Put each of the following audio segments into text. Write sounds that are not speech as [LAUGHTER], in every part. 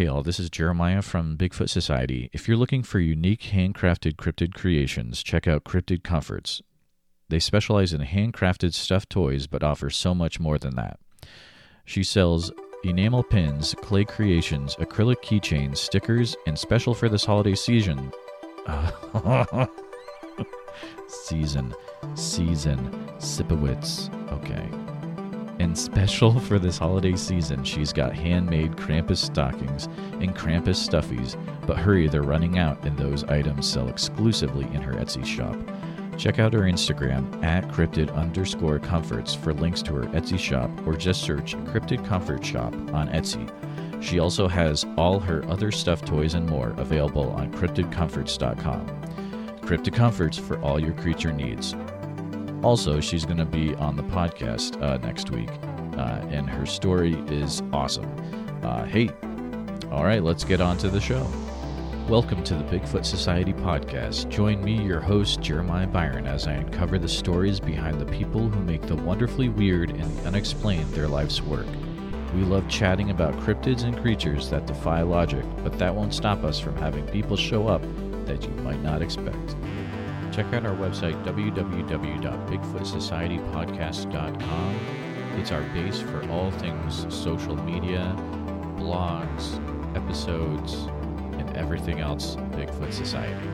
Hey all, this is Jeremiah from Bigfoot Society. If you're looking for unique handcrafted cryptid creations, check out Cryptid Comforts. They specialize in handcrafted stuffed toys but offer so much more than that. She sells enamel pins, clay creations, acrylic keychains, stickers, and special for this holiday season. [LAUGHS] Season. Season. Sipowitz. Okay. And special for this holiday season, she's got handmade Krampus stockings and Krampus stuffies, but hurry, they're running out, and those items sell exclusively in her Etsy shop. Check out her Instagram at cryptid underscore comforts for links to her Etsy shop, or just search Cryptid Comfort Shop on Etsy. She also has all her other stuffed toys and more available on cryptidcomforts.com. Cryptid Comforts for all your creature needs. Also, she's going to be on the podcast uh, next week, uh, and her story is awesome. Uh, hey, all right, let's get on to the show. Welcome to the Bigfoot Society podcast. Join me, your host, Jeremiah Byron, as I uncover the stories behind the people who make the wonderfully weird and unexplained their life's work. We love chatting about cryptids and creatures that defy logic, but that won't stop us from having people show up that you might not expect. Check out our website, www.bigfootsocietypodcast.com. It's our base for all things social media, blogs, episodes, and everything else Bigfoot Society.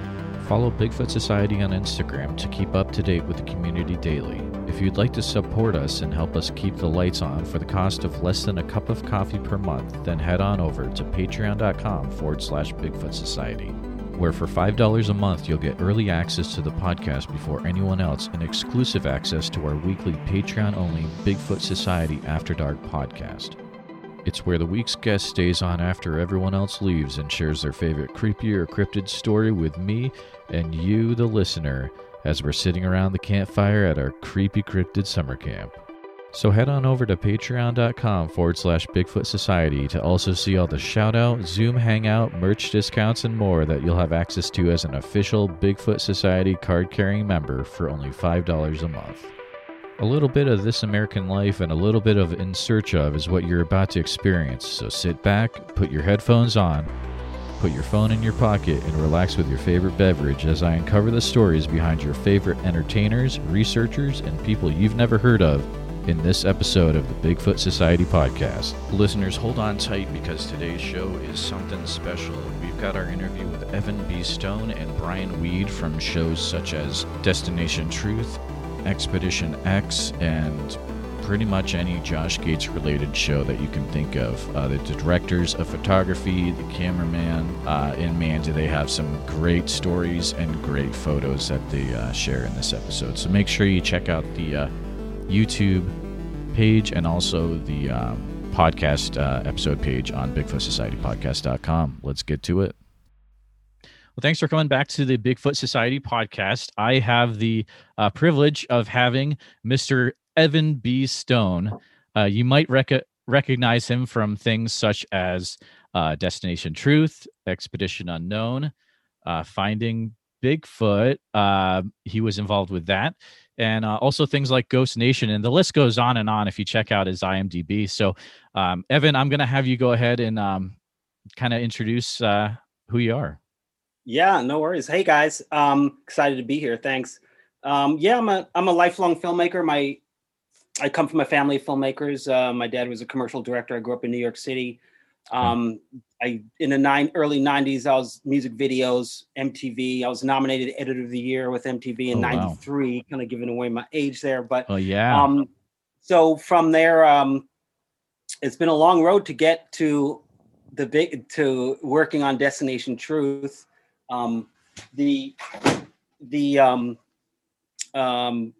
Follow Bigfoot Society on Instagram to keep up to date with the community daily. If you'd like to support us and help us keep the lights on for the cost of less than a cup of coffee per month, then head on over to patreon.com forward slash Bigfoot Society where for $5 a month you'll get early access to the podcast before anyone else and exclusive access to our weekly Patreon only Bigfoot Society After Dark podcast. It's where the week's guest stays on after everyone else leaves and shares their favorite creepy or cryptid story with me and you, the listener, as we're sitting around the campfire at our creepy cryptid summer camp. So head on over to patreon.com forward slash Bigfoot Society to also see all the shout out, Zoom hangout, merch discounts, and more that you'll have access to as an official Bigfoot Society card carrying member for only $5 a month. A little bit of This American Life and a little bit of In Search of is what you're about to experience, so sit back, put your headphones on, put your phone in your pocket, and relax with your favorite beverage as I uncover the stories behind your favorite entertainers, researchers, and people you've never heard of in this episode of the Bigfoot Society podcast. Listeners, hold on tight because today's show is something special. We've got our interview with Evan B. Stone and Brian Weed from shows such as Destination Truth, Expedition X, and pretty much any Josh Gates related show that you can think of. Uh, the directors of photography, the cameraman, uh, and man, do they have some great stories and great photos that they uh, share in this episode. So make sure you check out the uh, YouTube page and also the um, podcast uh, episode page on BigfootSocietyPodcast.com. Let's get to it. Well, thanks for coming back to the Bigfoot Society podcast. I have the uh, privilege of having Mr. Evan B. Stone. Uh, you might rec- recognize him from things such as uh, Destination Truth, Expedition Unknown, uh, Finding Bigfoot. Uh, he was involved with that and uh, also things like Ghost Nation, and the list goes on and on if you check out his IMDb. So, um, Evan, I'm going to have you go ahead and um, kind of introduce uh, who you are. Yeah, no worries. Hey guys, um, excited to be here. Thanks. Um, yeah, I'm a I'm a lifelong filmmaker. My I come from a family of filmmakers. Uh, my dad was a commercial director. I grew up in New York City. Um, I in the nine early '90s, I was music videos, MTV. I was nominated Editor of the Year with MTV in '93. Wow. Kind of giving away my age there, but oh yeah. Um, so from there, um, it's been a long road to get to the big to working on Destination Truth. Um, the the um, um,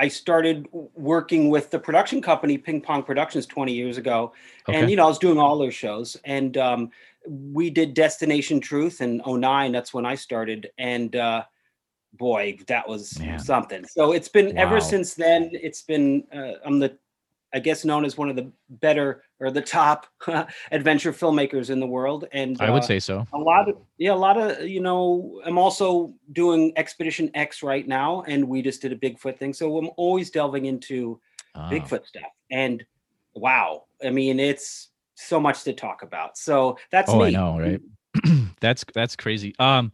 I started working with the production company Ping Pong Productions 20 years ago, okay. and you know I was doing all those shows, and um, we did Destination Truth in 09. That's when I started, and uh, boy, that was Man. something. So it's been wow. ever since then. It's been uh, I'm the I guess known as one of the better or the top [LAUGHS] adventure filmmakers in the world. And I would uh, say so. A lot of yeah, a lot of you know. I'm also doing Expedition X right now, and we just did a Bigfoot thing. So I'm always delving into oh. Bigfoot stuff. And wow, I mean, it's so much to talk about. So that's oh, me. I know, right? [CLEARS THROAT] that's that's crazy. Um,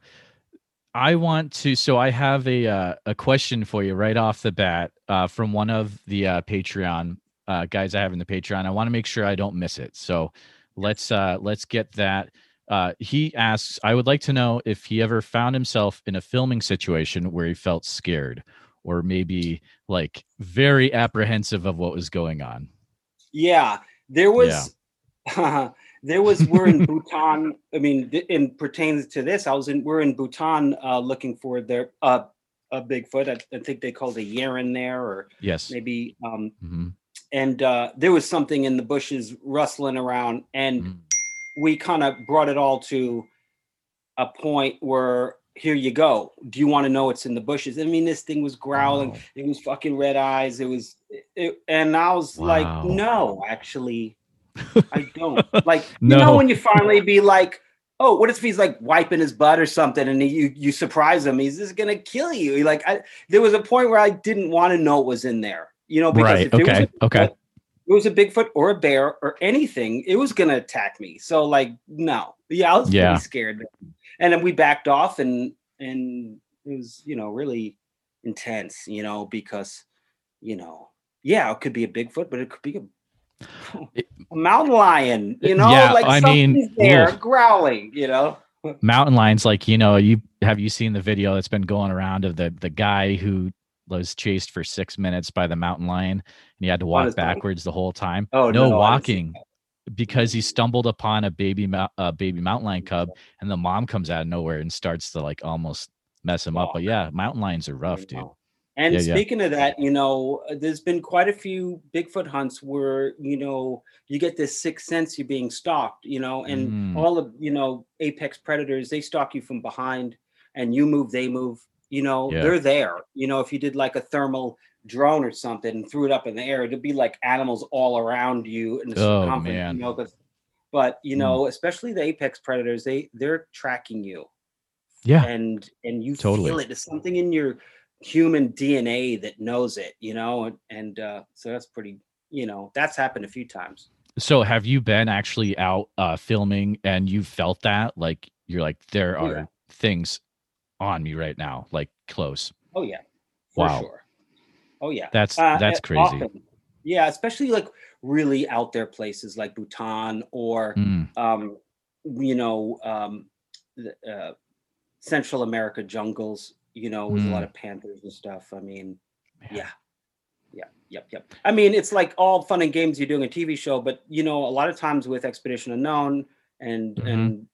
I want to. So I have a uh, a question for you right off the bat uh, from one of the uh, Patreon uh, guys I have in the Patreon. I want to make sure I don't miss it. So let's uh, let's get that. Uh, he asks, I would like to know if he ever found himself in a filming situation where he felt scared or maybe like very apprehensive of what was going on. Yeah, there was. Yeah. [LAUGHS] there was we're in [LAUGHS] Bhutan. I mean, in pertains to this, I was in we're in Bhutan uh, looking for their uh, a Bigfoot. I, I think they called a Yeren there, or yes, maybe. Um, mm-hmm. And uh, there was something in the bushes rustling around, and mm we kind of brought it all to a point where here you go. Do you want to know what's in the bushes? I mean, this thing was growling. Oh. It was fucking red eyes. It was, it, and I was wow. like, no, actually, [LAUGHS] I don't. Like, no. you know, when you finally be like, oh, what if he's like wiping his butt or something, and you you surprise him? He's just gonna kill you. Like, I there was a point where I didn't want to know what was in there. You know, because right. if okay. was a, okay it was a Bigfoot or a bear or anything, it was gonna attack me. So like, no, yeah, I was yeah. pretty scared. And then we backed off, and and it was you know really intense, you know, because you know, yeah, it could be a Bigfoot, but it could be a, [LAUGHS] a mountain lion, you know, yeah, like I mean, there growling, you know. Mountain lions, like you know, you have you seen the video that's been going around of the the guy who was chased for six minutes by the mountain lion and he had to walk backwards the whole time. Oh no, no walking because he stumbled upon a baby a baby mountain lion cub and the mom comes out of nowhere and starts to like almost mess him up. But yeah, mountain lions are rough, dude. And yeah, speaking yeah. of that, you know, there's been quite a few Bigfoot hunts where, you know, you get this sixth sense you're being stalked, you know, and mm. all of, you know, apex predators, they stalk you from behind and you move, they move you know yeah. they're there you know if you did like a thermal drone or something and threw it up in the air it'd be like animals all around you in the oh, man. you know but, but you hmm. know mm. especially the apex predators they they're tracking you yeah and and you totally. feel it it's something in your human dna that knows it you know and, and uh so that's pretty you know that's happened a few times so have you been actually out uh filming and you felt that like you're like there are yeah. things on me right now, like close. Oh yeah. wow. Sure. Oh yeah. That's uh, that's crazy. Often, yeah, especially like really out there places like Bhutan or mm. um, you know, um, uh, Central America jungles, you know, with mm. a lot mm. of panthers and stuff. I mean, Man. yeah. Yeah, yep, yep. I mean, it's like all fun and games you're doing a TV show, but you know, a lot of times with Expedition Unknown and mm-hmm. and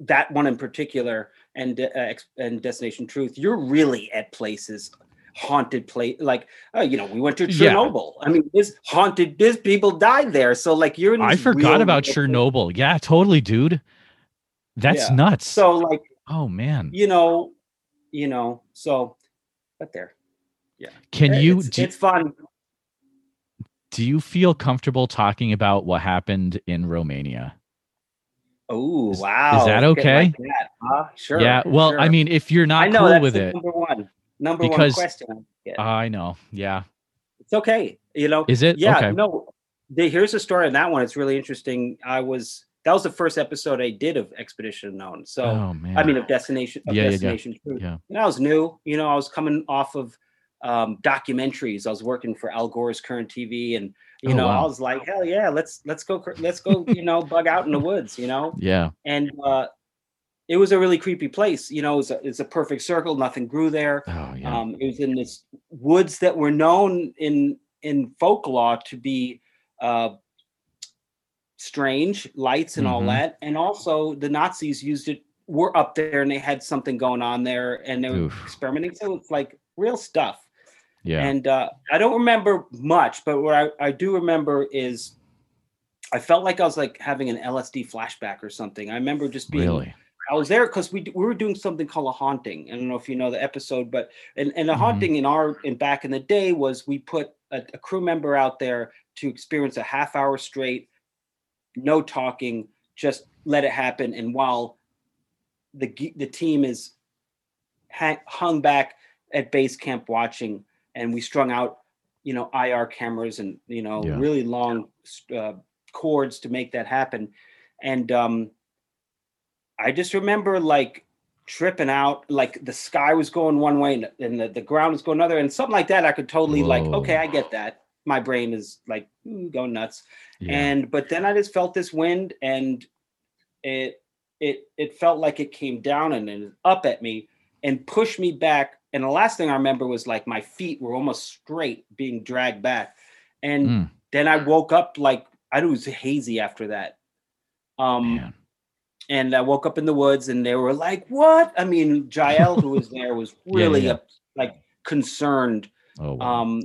that one in particular and uh, and Destination Truth, you're really at places haunted place like uh, you know we went to chernobyl. Yeah. i mean this haunted this people died there so like you're i forgot about chernobyl. Place. yeah totally dude. That's yeah. nuts. So like oh man. you know you know so but there. Yeah. Can you it's, do, it's fun. Do you feel comfortable talking about what happened in romania Oh wow! Is that okay? Like that, huh? Sure. Yeah. Well, sure. I mean, if you're not know, cool with it, number one, number because, one question. I know. Yeah. It's okay. You know. Is it? Yeah. Okay. No. The, here's a story on that one. It's really interesting. I was that was the first episode I did of Expedition Unknown. So oh, I mean of Destination of yeah, Destination yeah, yeah. yeah. And I was new. You know, I was coming off of um, documentaries. I was working for Al Gore's Current TV, and you oh, know, wow. I was like, hell yeah, let's let's go, let's go, you know, bug out in the woods, you know. Yeah. And uh, it was a really creepy place. You know, it was a, it's a perfect circle. Nothing grew there. Oh yeah. Um, it was in this woods that were known in in folklore to be uh, strange lights and mm-hmm. all that, and also the Nazis used it. Were up there and they had something going on there, and they were Oof. experimenting. So it's like real stuff. Yeah. And uh, I don't remember much, but what I, I do remember is I felt like I was like having an LSD flashback or something. I remember just being really. I was there because we we were doing something called a haunting. I don't know if you know the episode, but and, and a mm-hmm. haunting in our in back in the day was we put a, a, crew member out there to experience a half hour straight, no talking, just let it happen. And while the the team is hung back at base camp watching, and we strung out, you know, IR cameras and you know, yeah. really long uh, cords to make that happen. And um, I just remember like tripping out, like the sky was going one way and, and the, the ground was going another, and something like that. I could totally like, okay, I get that. My brain is like going nuts. Yeah. And but then I just felt this wind, and it it it felt like it came down and then up at me and pushed me back. And the last thing I remember was like my feet were almost straight, being dragged back. And Mm, then I woke up like I was hazy after that. Um, man. and I woke up in the woods, and they were like, "What?" I mean, Jael, who was there, was [LAUGHS] Yeah, really yeah. up- like concerned. Oh, wow. Um,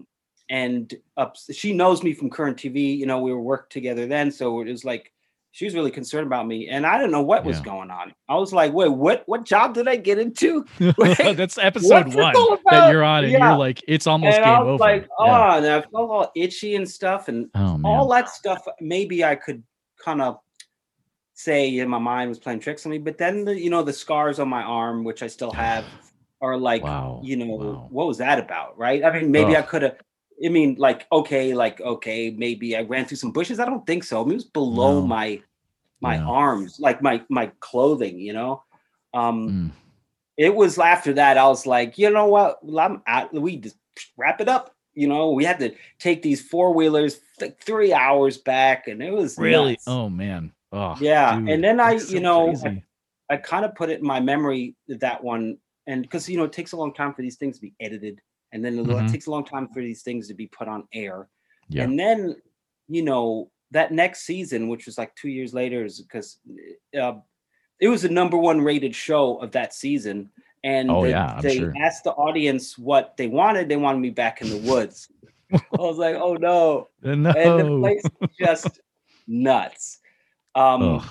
and up, she knows me from current TV. You know, we were worked together then, so it was like she was really concerned about me, and I didn't know what was Yeah. going on. I was like, "Wait, what? What job did I get into?" [LAUGHS] [LAUGHS] That's episode one that you're on, and Yeah. you're like, it's almost and game I was over. like, "Oh," Yeah. and I felt all itchy and stuff, and Oh all that stuff maybe i could kind of say in my mind was playing tricks on me but then the you know the scars on my arm which i still have [SIGHS] are like Wow, you know wow. what was that about right i mean maybe i could have i mean like okay like okay maybe i ran through some bushes i don't think so I mean, it was below No. my my Yeah. arms like my my clothing you know um Mm. it was after that i was like you know what Well, i'm out we just wrap it up you know we had to take these four wheelers like three hours back and it was Really? nuts. Oh man. Oh yeah dude, and then i that's you know. I, I kind of put it in my memory that one and because you know it takes a long time for these things to be edited and then it Mhm. takes a long time for these things to be put on air Yeah. and then you know that next season which was like two years later is because uh, it was the number one rated show of that season and Oh, the- yeah, they sure. asked the audience what they wanted they wanted me back in the woods [LAUGHS] i was like oh no no. and the place was just [LAUGHS] nuts um Ugh.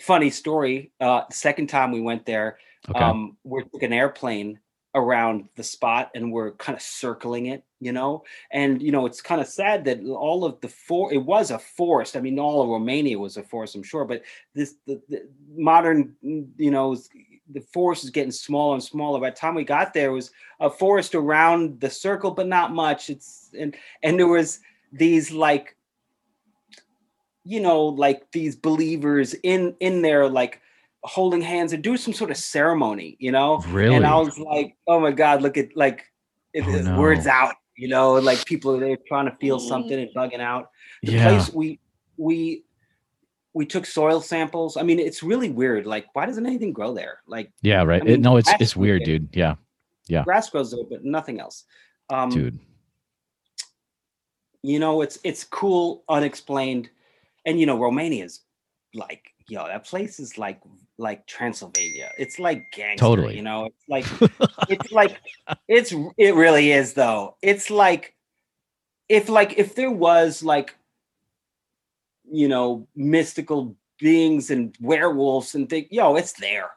funny story uh second time we went there Okay. um we took an airplane around the spot and we're kind of circling it you know? And you know it's kind of sad that all of the for it was a forest. I mean all of romania was a forest i'm sure but this the, the modern mm, you know the forest is getting smaller and smaller. By the time we got there was a forest around the circle but not much. It's and and there was these like you know like these believers in in there like holding hands and doing some sort of ceremony you know really? and I was like, oh my God, look at like it, Oh, it- no. words out, you know, like people are there trying to feel something and bugging out. The yeah. place we we we took soil samples. I mean, it's really weird. Like, why doesn't anything grow there? Like yeah. Right. I It- no, it's it's weird, it- dude. Yeah, Yeah. grass grows there, but nothing else. Um, dude. you know, it's it's cool, unexplained, and you know, Romania's like, yo, that place is like like Transylvania. It's like gangster, Totally. you know. It's like [LAUGHS] it's like it's it really is though. It's like if like if there was like you know mystical beings and werewolves and think yo, it's there.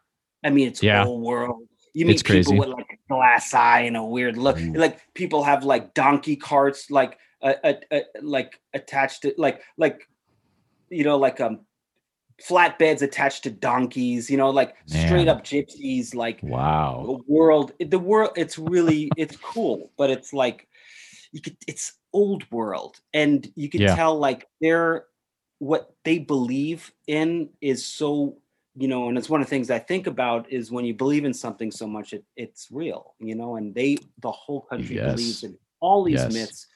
I mean, it's Yeah. whole world. You meet It's people crazy. with like a glass eye and a weird look. Ooh. Like people have like donkey carts, like uh, uh, uh, like attached to like like you know like um flatbeds attached to donkeys. You know, like straight up gypsies. Like Wow. the world the world it's really it's cool but it's like you could it's old world and you can Yeah. tell like they're what they believe in is so you know and it's one of the things i think about is when you believe in something so much it, it's real you know and they the whole country believes in all these Yes. myths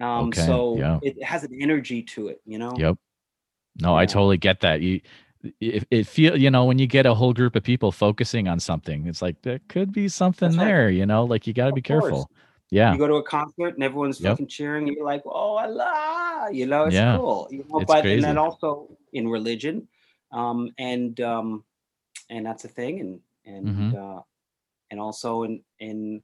um Okay, so yeah. it has an energy to it you know Yep. No, I totally get that. You it, it feel you know when you get a whole group of people focusing on something, it's like there could be something That's right. there. You know, like you got to be course. careful. Yeah. You go to a concert and everyone's Yep. fucking cheering, and you're like, "Oh, Allah!" You know, it's Yeah. cool. You know, It's but crazy. and then also in religion, um, and um, and that's a thing, and and Mhm. uh, and also in in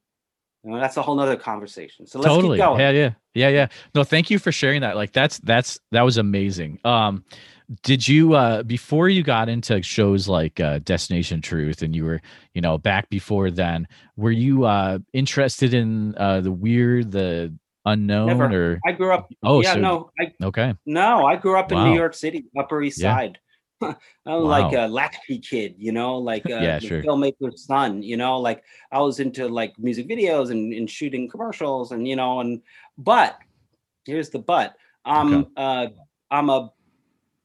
you know that's a whole nother conversation. So let's totally keep going. yeah yeah yeah yeah no thank you for sharing that like that's that's that was amazing um did you uh before you got into shows like uh destination truth and you were you know back before then were you uh interested in uh the weird the unknown Never. or I grew up. oh yeah, so no, I okay no, I grew up in Wow. New York City, Upper East Yeah. Side. [LAUGHS] I'm like a latchkey kid, you know, like uh, Yeah, sure. filmmaker's son, you know, like I was into like music videos and, and shooting commercials and you know, and but here's the but. I'm Okay. uh I'm a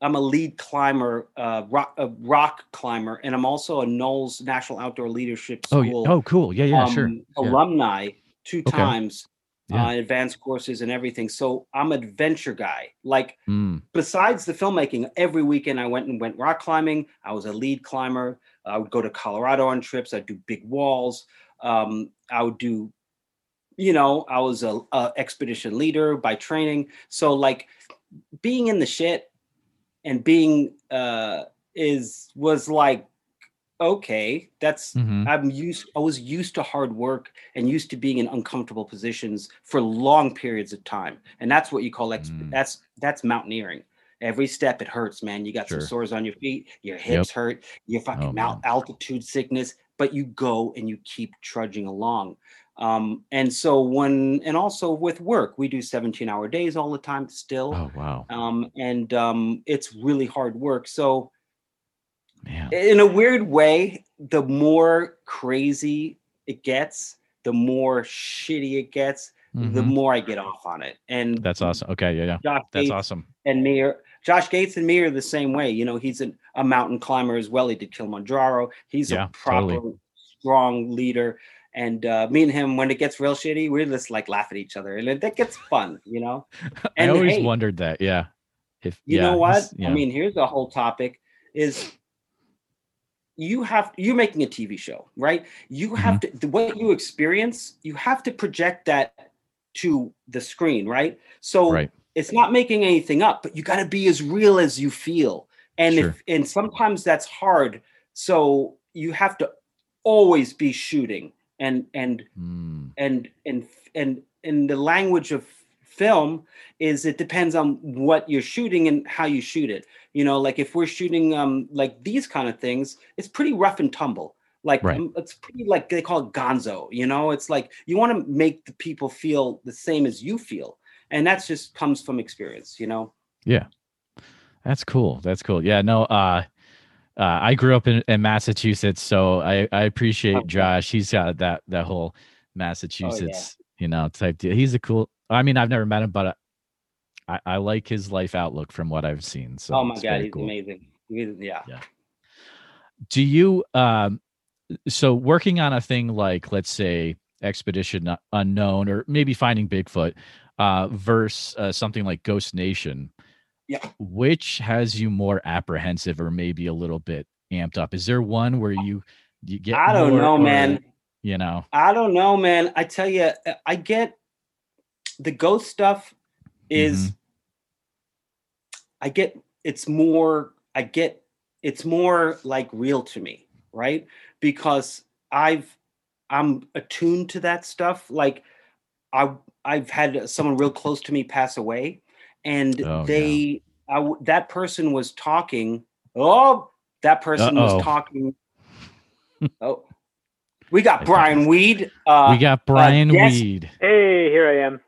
I'm a lead climber, uh, rock, a rock climber, and I'm also a NOLS National Outdoor Leadership Oh, School yeah. oh, cool. Yeah, yeah, sure. um, Yeah. alumni two Okay. times, Yeah. uh, advanced courses and everything. So I'm an adventure guy. Like Mm, besides the filmmaking, every weekend I went and went rock climbing. I was a lead climber. I would go to Colorado on trips. I'd do big walls. Um, I would do, you know, I was a, a expedition leader by training. So like being in the shit and being uh is was like okay that's mhm. i'm used i was used to hard work and used to being in uncomfortable positions for long periods of time and that's what you call ex- Mm. that's that's mountaineering every step it hurts man you got Sure. some sores on your feet your hips hurt your fucking Oh, mount altitude sickness but you go and you keep trudging along um and so when and also with work we do 17 hour days all the time still Oh, wow. um and um it's really hard work so Man. in a weird way, the more crazy it gets, the more shitty it gets, the Mhm. more I get off on it. And That's awesome. Okay. Yeah. Yeah. Josh That's Gates awesome. and me are Josh Gates and me are the same way. You know, he's an, a mountain climber as well. He did Kilimanjaro. He's Yeah, a proper totally. strong leader. And uh, me and him, when it gets real shitty, we just like laugh at each other, and it, that gets fun, you know. [LAUGHS] I always hey, wondered that. Yeah. If you yeah, know what yeah. i mean here's the whole topic is you have you're making a tv show right you have Mm-hmm. to the, what you experience you have to project that to the screen right so right. it's not making anything up but you got to be as real as you feel and Sure. if and sometimes that's hard so you have to always be shooting and and Mm, and and and in the language of film is it depends on what you're shooting and how you shoot it you know like if we're shooting um like these kind of things it's pretty rough and tumble like Right. um, it's pretty like they call it gonzo you know it's like you want to make the people feel the same as you feel and that's just comes from experience you know yeah that's cool. That's cool. Yeah. No. Uh, uh, I grew up in, in Massachusetts, so I, I appreciate. Josh. He's got that that whole Massachusetts, you know, type deal. He's a cool. I mean, I've never met him, but uh, I, I like his life outlook from what I've seen. So oh my god he's cool. amazing He's- yeah do you um so working on a thing like let's say expedition unknown or maybe finding bigfoot uh versus uh, something like ghost nation Yeah. which has you more apprehensive or maybe a little bit amped up is there one where you you get i don't more know or, man you know I don't know, man. I tell you, I get the ghost stuff is Mhm. I get it's more I get it's more like real to me, right? Because I've I'm attuned to that stuff. Like I I've had someone real close to me pass away and Oh, yeah. they I w that person was talking. Oh, that person Uh-oh. was talking. [LAUGHS] oh. We got Brian Weed. Uh, we got brian yes. weed Hey, here I am.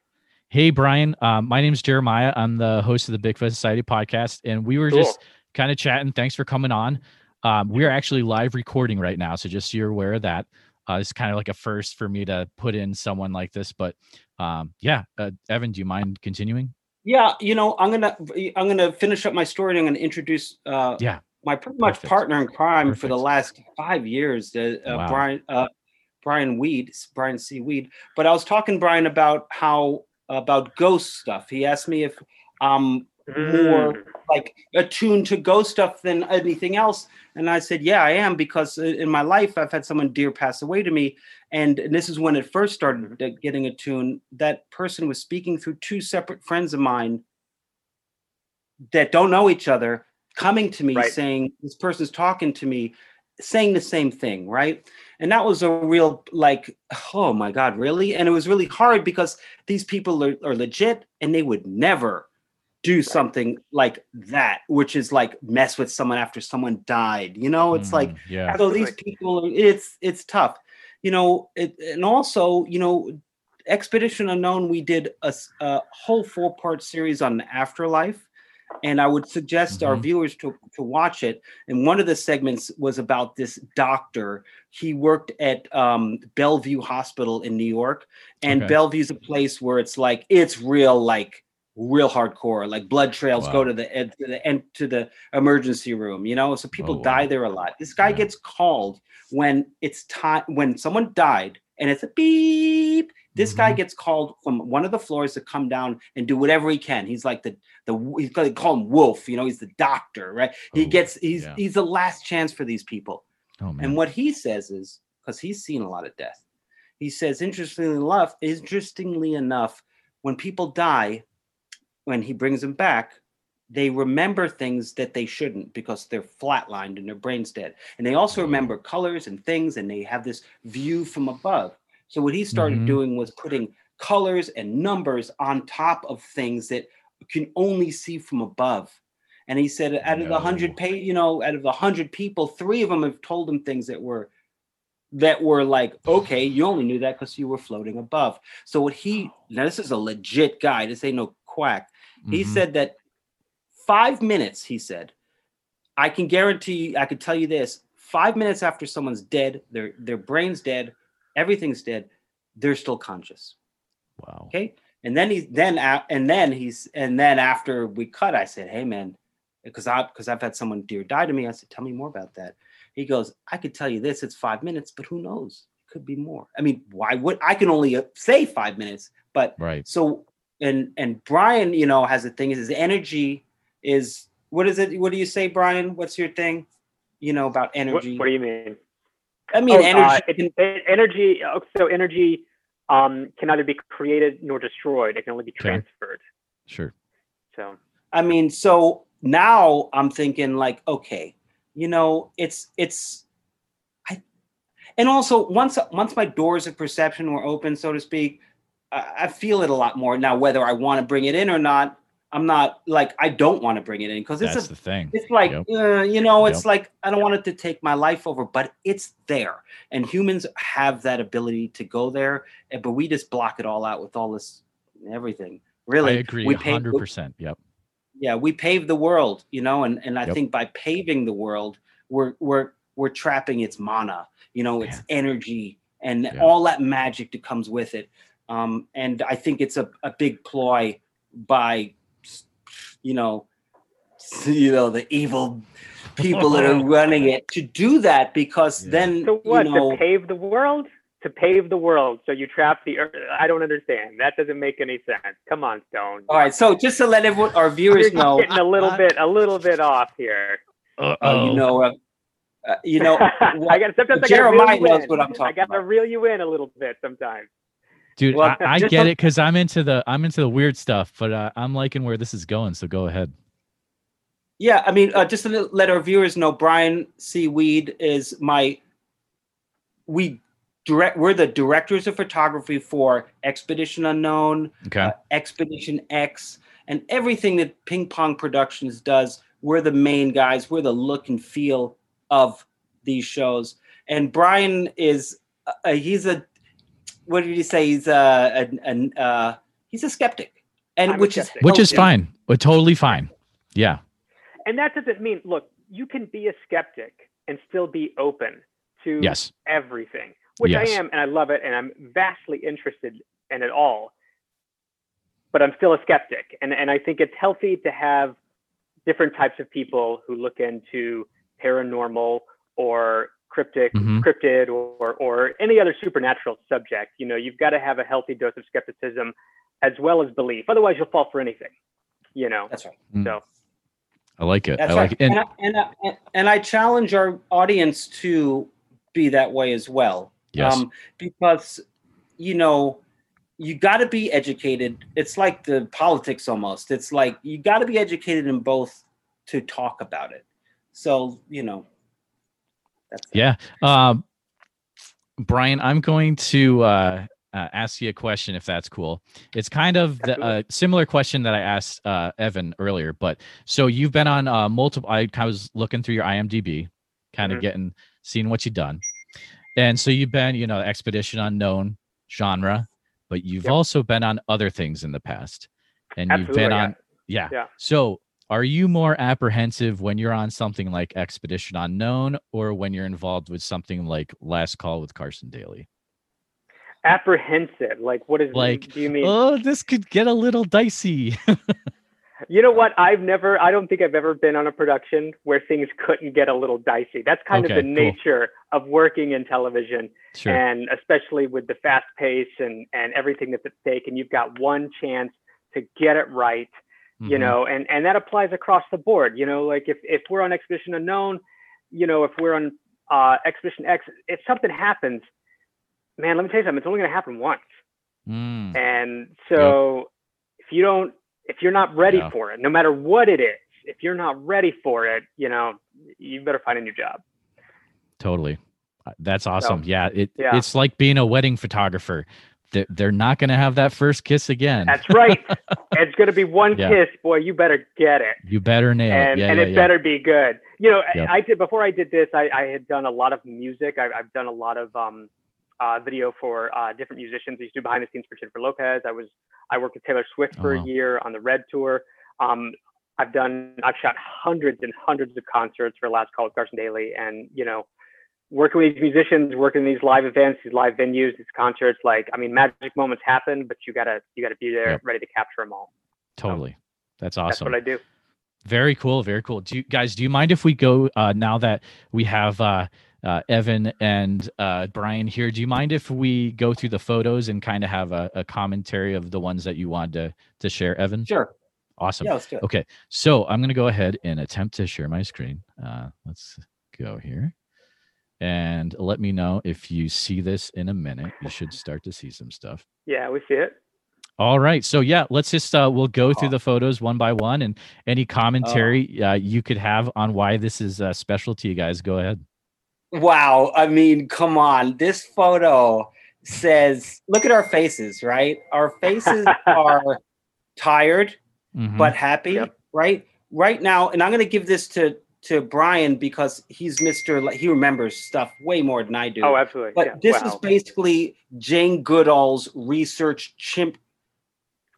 Hey brian um, my is jeremiah i'm the host of the bigfoot society podcast and we were Cool. just kind of chatting. Thanks for coming on. Um, we are actually live recording right now, so just so you're aware of that. Uh, it's kind of like a first for me to put in someone like this, but um, yeah, uh, Evan, do you mind continuing? Yeah, you know, I'm gonna I'm gonna finish up my story and I'm gonna introduce uh Yeah. my pretty much Perfect. partner in crime for the last five years, uh, uh, Wow. Brian uh Brian Weed, Brian C. Weed. But I was talking Brian about how about ghost stuff. He asked me if I'm more Mm. like attuned to ghost stuff than anything else. And I said, yeah, I am because in my life I've had someone dear pass away to me, and, and this is when it first started uh, getting attuned. That person was speaking through two separate friends of mine that don't know each other, coming to me Right. saying, "This person's talking to me." saying the same thing right and that was a real like oh my god really? And it was really hard because these people are, are legit and they would never do something like that which is like mess with someone after someone died you know? It's like Mm, yeah, so these people it's it's tough. You know it, and also you know expedition unknown we did a whole four part series on the afterlife and i would suggest our Mhm. viewers to, to watch it and one of the segments was about this doctor he worked at um, bellevue hospital in new york and Okay. bellevue's a place where it's like it's real like real hardcore. Like blood trails Wow. go to the ed- to the end to the emergency room. You know, so people Oh, wow. die there a lot. This guy Yeah. gets called when it's time when someone died and it's a beep. This guy Mhm. gets called from one of the floors to come down and do whatever he can. He's like the the he's gonna call him Wolf. You know, he's the doctor, right? He Oh, gets he's yeah. he's the last chance for these people. Oh man. And what he says is because he's seen a lot of death. He says, interestingly enough, interestingly enough, when people die, when he brings them back, they remember things that they shouldn't because they're flatlined and their brain's dead. And they also Oh. remember colors and things, and they have this view from above. So what he started Mhm. doing was putting colors and numbers on top of things that can only see from above. And he said, out of the hundred pay, you know, out of the hundred people, three of them have told him things that were that were like, okay, you only knew that because you were floating above. So what he now this is a legit guy. This ain't no quack. He Mhm. said that five minutes. He said, I can guarantee. I could tell you this: five minutes after someone's dead, their their brain's dead, everything's dead, they're still conscious. Wow. Okay. And then he's then a- and then he's and then after we cut, I said, Hey man, because I because I've had someone dear die to me. I said, Tell me more about that. He goes, I could tell you this, it's five minutes, but who knows? It could be more. I mean, why would I can only uh, say five minutes, but Right. so and and Brian, you know, has a thing is his energy is what is it? What do you say, Brian? What's your thing? You know, about What, energy. what do you mean? I mean, Oh, uh, energy it- can- it- energy. oh, So energy um, can neither be created nor destroyed. It can only be Okay. transferred. Sure. So I mean, so now I'm thinking like, okay, you know, it's it's I and also once once my doors of perception were open, so to speak, I, I feel it a lot more now. Whether I want to bring it in or not, I'm not like I don't want to bring it in because it's That's a the thing. it's like Yep. uh, you know it's Yep. like i don't want it to take my life over but it's there and humans have that ability to go there eh, but we just block it all out with all this everything really I agree hundred percent. Yep. yeah we pave the world you know and and i Yep. think by paving the world we're we're we're trapping its mana you know its energy and Yeah. all that magic that comes with it um and i think it's a, a big ploy by you know [LAUGHS] you know the evil people that are [LAUGHS] running it to do that because Yeah. then so what? you know to pave the world? To pave the world. So you trap the earth. I don't understand. That doesn't make any sense. Come on, Stone. all right so just to let everyone our You're viewers know getting a little I- bit, a little bit off here. uh, you know uh, uh, you know [LAUGHS] I got sometimes I gotta Jeremiah reel you knows in. what I'm talking I gotta about. reel you in a little bit sometimes. Dude, Well, I, I get it because I'm into the I'm into the weird stuff, but uh, I'm liking where this is going. So go ahead. Yeah, I mean, uh, just to let our viewers know, Brian C. Weed is my. We direct. We're the directors of photography for Expedition Unknown, Okay. uh, Expedition X, and everything that Ping Pong Productions does. We're the main guys. We're the look and feel of these shows. And Brian is. Uh, he's a. What did he say? He's a. a, a uh, he's a skeptic, and I'm a which is skeptic. Which is fine. But totally fine. Yeah. And that doesn't mean, look, you can be a skeptic and still be open to Yes. everything, which Yes. I am, and I love it, and I'm vastly interested in it all. But I'm still a skeptic, and and I think it's healthy to have different types of people who look into paranormal or cryptic, Mhm. cryptid, or or any other supernatural subject. You know, you've got to have a healthy dose of skepticism as well as belief. Otherwise, you'll fall for anything. You know, That's right. so. I like it. That's I right. like it. And And, I, and, I, and I challenge our audience to be that way as well. yes. Um, because, you know, you got to be educated. It's like the politics almost. It's like you got to be educated in both to talk about it. So, you know, that's. Yeah. Um, Brian, I'm going to uh, uh, ask you a question if that's cool. It's kind of a uh, similar question that I asked uh, Evan earlier, but so you've been on uh, multiple. I kind was looking through your IMDb, kind of Mhm. getting seeing what you've done, and so you've been, you know, Expedition Unknown genre, but you've Yep. also been on other things in the past, and you've been yeah. on yeah. Yeah. So, are you more apprehensive when you're on something like Expedition Unknown or when you're involved with something like Last Call with Carson Daly? apprehensive. Like, what is Like, Do you mean? oh, this could get a little dicey. You know what? I've never, I don't think I've ever been on a production where things couldn't get a little dicey. That's kind Okay, of the cool. nature of working in television, sure. and especially with the fast pace and and everything that's at stake. And you've got one chance to get it right, you Mhm. know, and and that applies across the board. You know, like if if we're on Expedition Unknown, you know, if we're on uh, Expedition X, if something happens, man, let me tell you something. It's only going to happen once. Mm, And so if you don't, if you're not ready Yeah. for it, no matter what it is, if you're not ready for it, you know, you better find a new job. totally. That's awesome. yeah, it yeah. it's like being a wedding photographer. They're, they're not going to have that first kiss again. That's right. [LAUGHS] it's going to be one Yeah. kiss, boy. You better get it, you better nail and it. Yeah, and yeah, it better be good. You know, Yep. I, I did before I did this. I, I had done a lot of music. I, I've done a lot of um, uh, video for uh, different musicians. I used to do behind the scenes for Jennifer Lopez. I was I worked with Taylor Swift Oh, for wow. a year on the Red Tour. Um, I've done I've shot hundreds and hundreds of concerts for Last Call with Carson Daly, and you know, working with these musicians, working in these live events, these live venues, these concerts. Like I mean, magic moments happen, but you gotta you gotta be there, Yep. ready to capture them all. Totally. That's That's awesome. That's what I do. Very cool. Very cool. Do you guys, do you mind if we go uh, now that we have uh, uh, Evan and uh, Brian here? Do you mind if we go through the photos and kind of have a, a commentary of the ones that you wanted to, to share, Evan? Sure. Awesome. Yeah, let's do it. Okay. So I'm going to go ahead and attempt to share my screen. Uh, let's go here. And let me know if you see this in a minute. You should start to see some stuff. Yeah, we see it. All right. So yeah, let's just uh we'll go through the photos one by one and any commentary uh, you could have on why this is uh, special to you guys. Go ahead. Wow. I mean, come on. This photo says, look at our faces, right? Our faces [LAUGHS] are tired Mhm. but happy, Yep. right? Right now, and I'm going to give this to to Brian because he's Mr. Like, he remembers stuff way more than I do. Oh, absolutely. but yeah. this wow. is basically Jane Goodall's research chimp.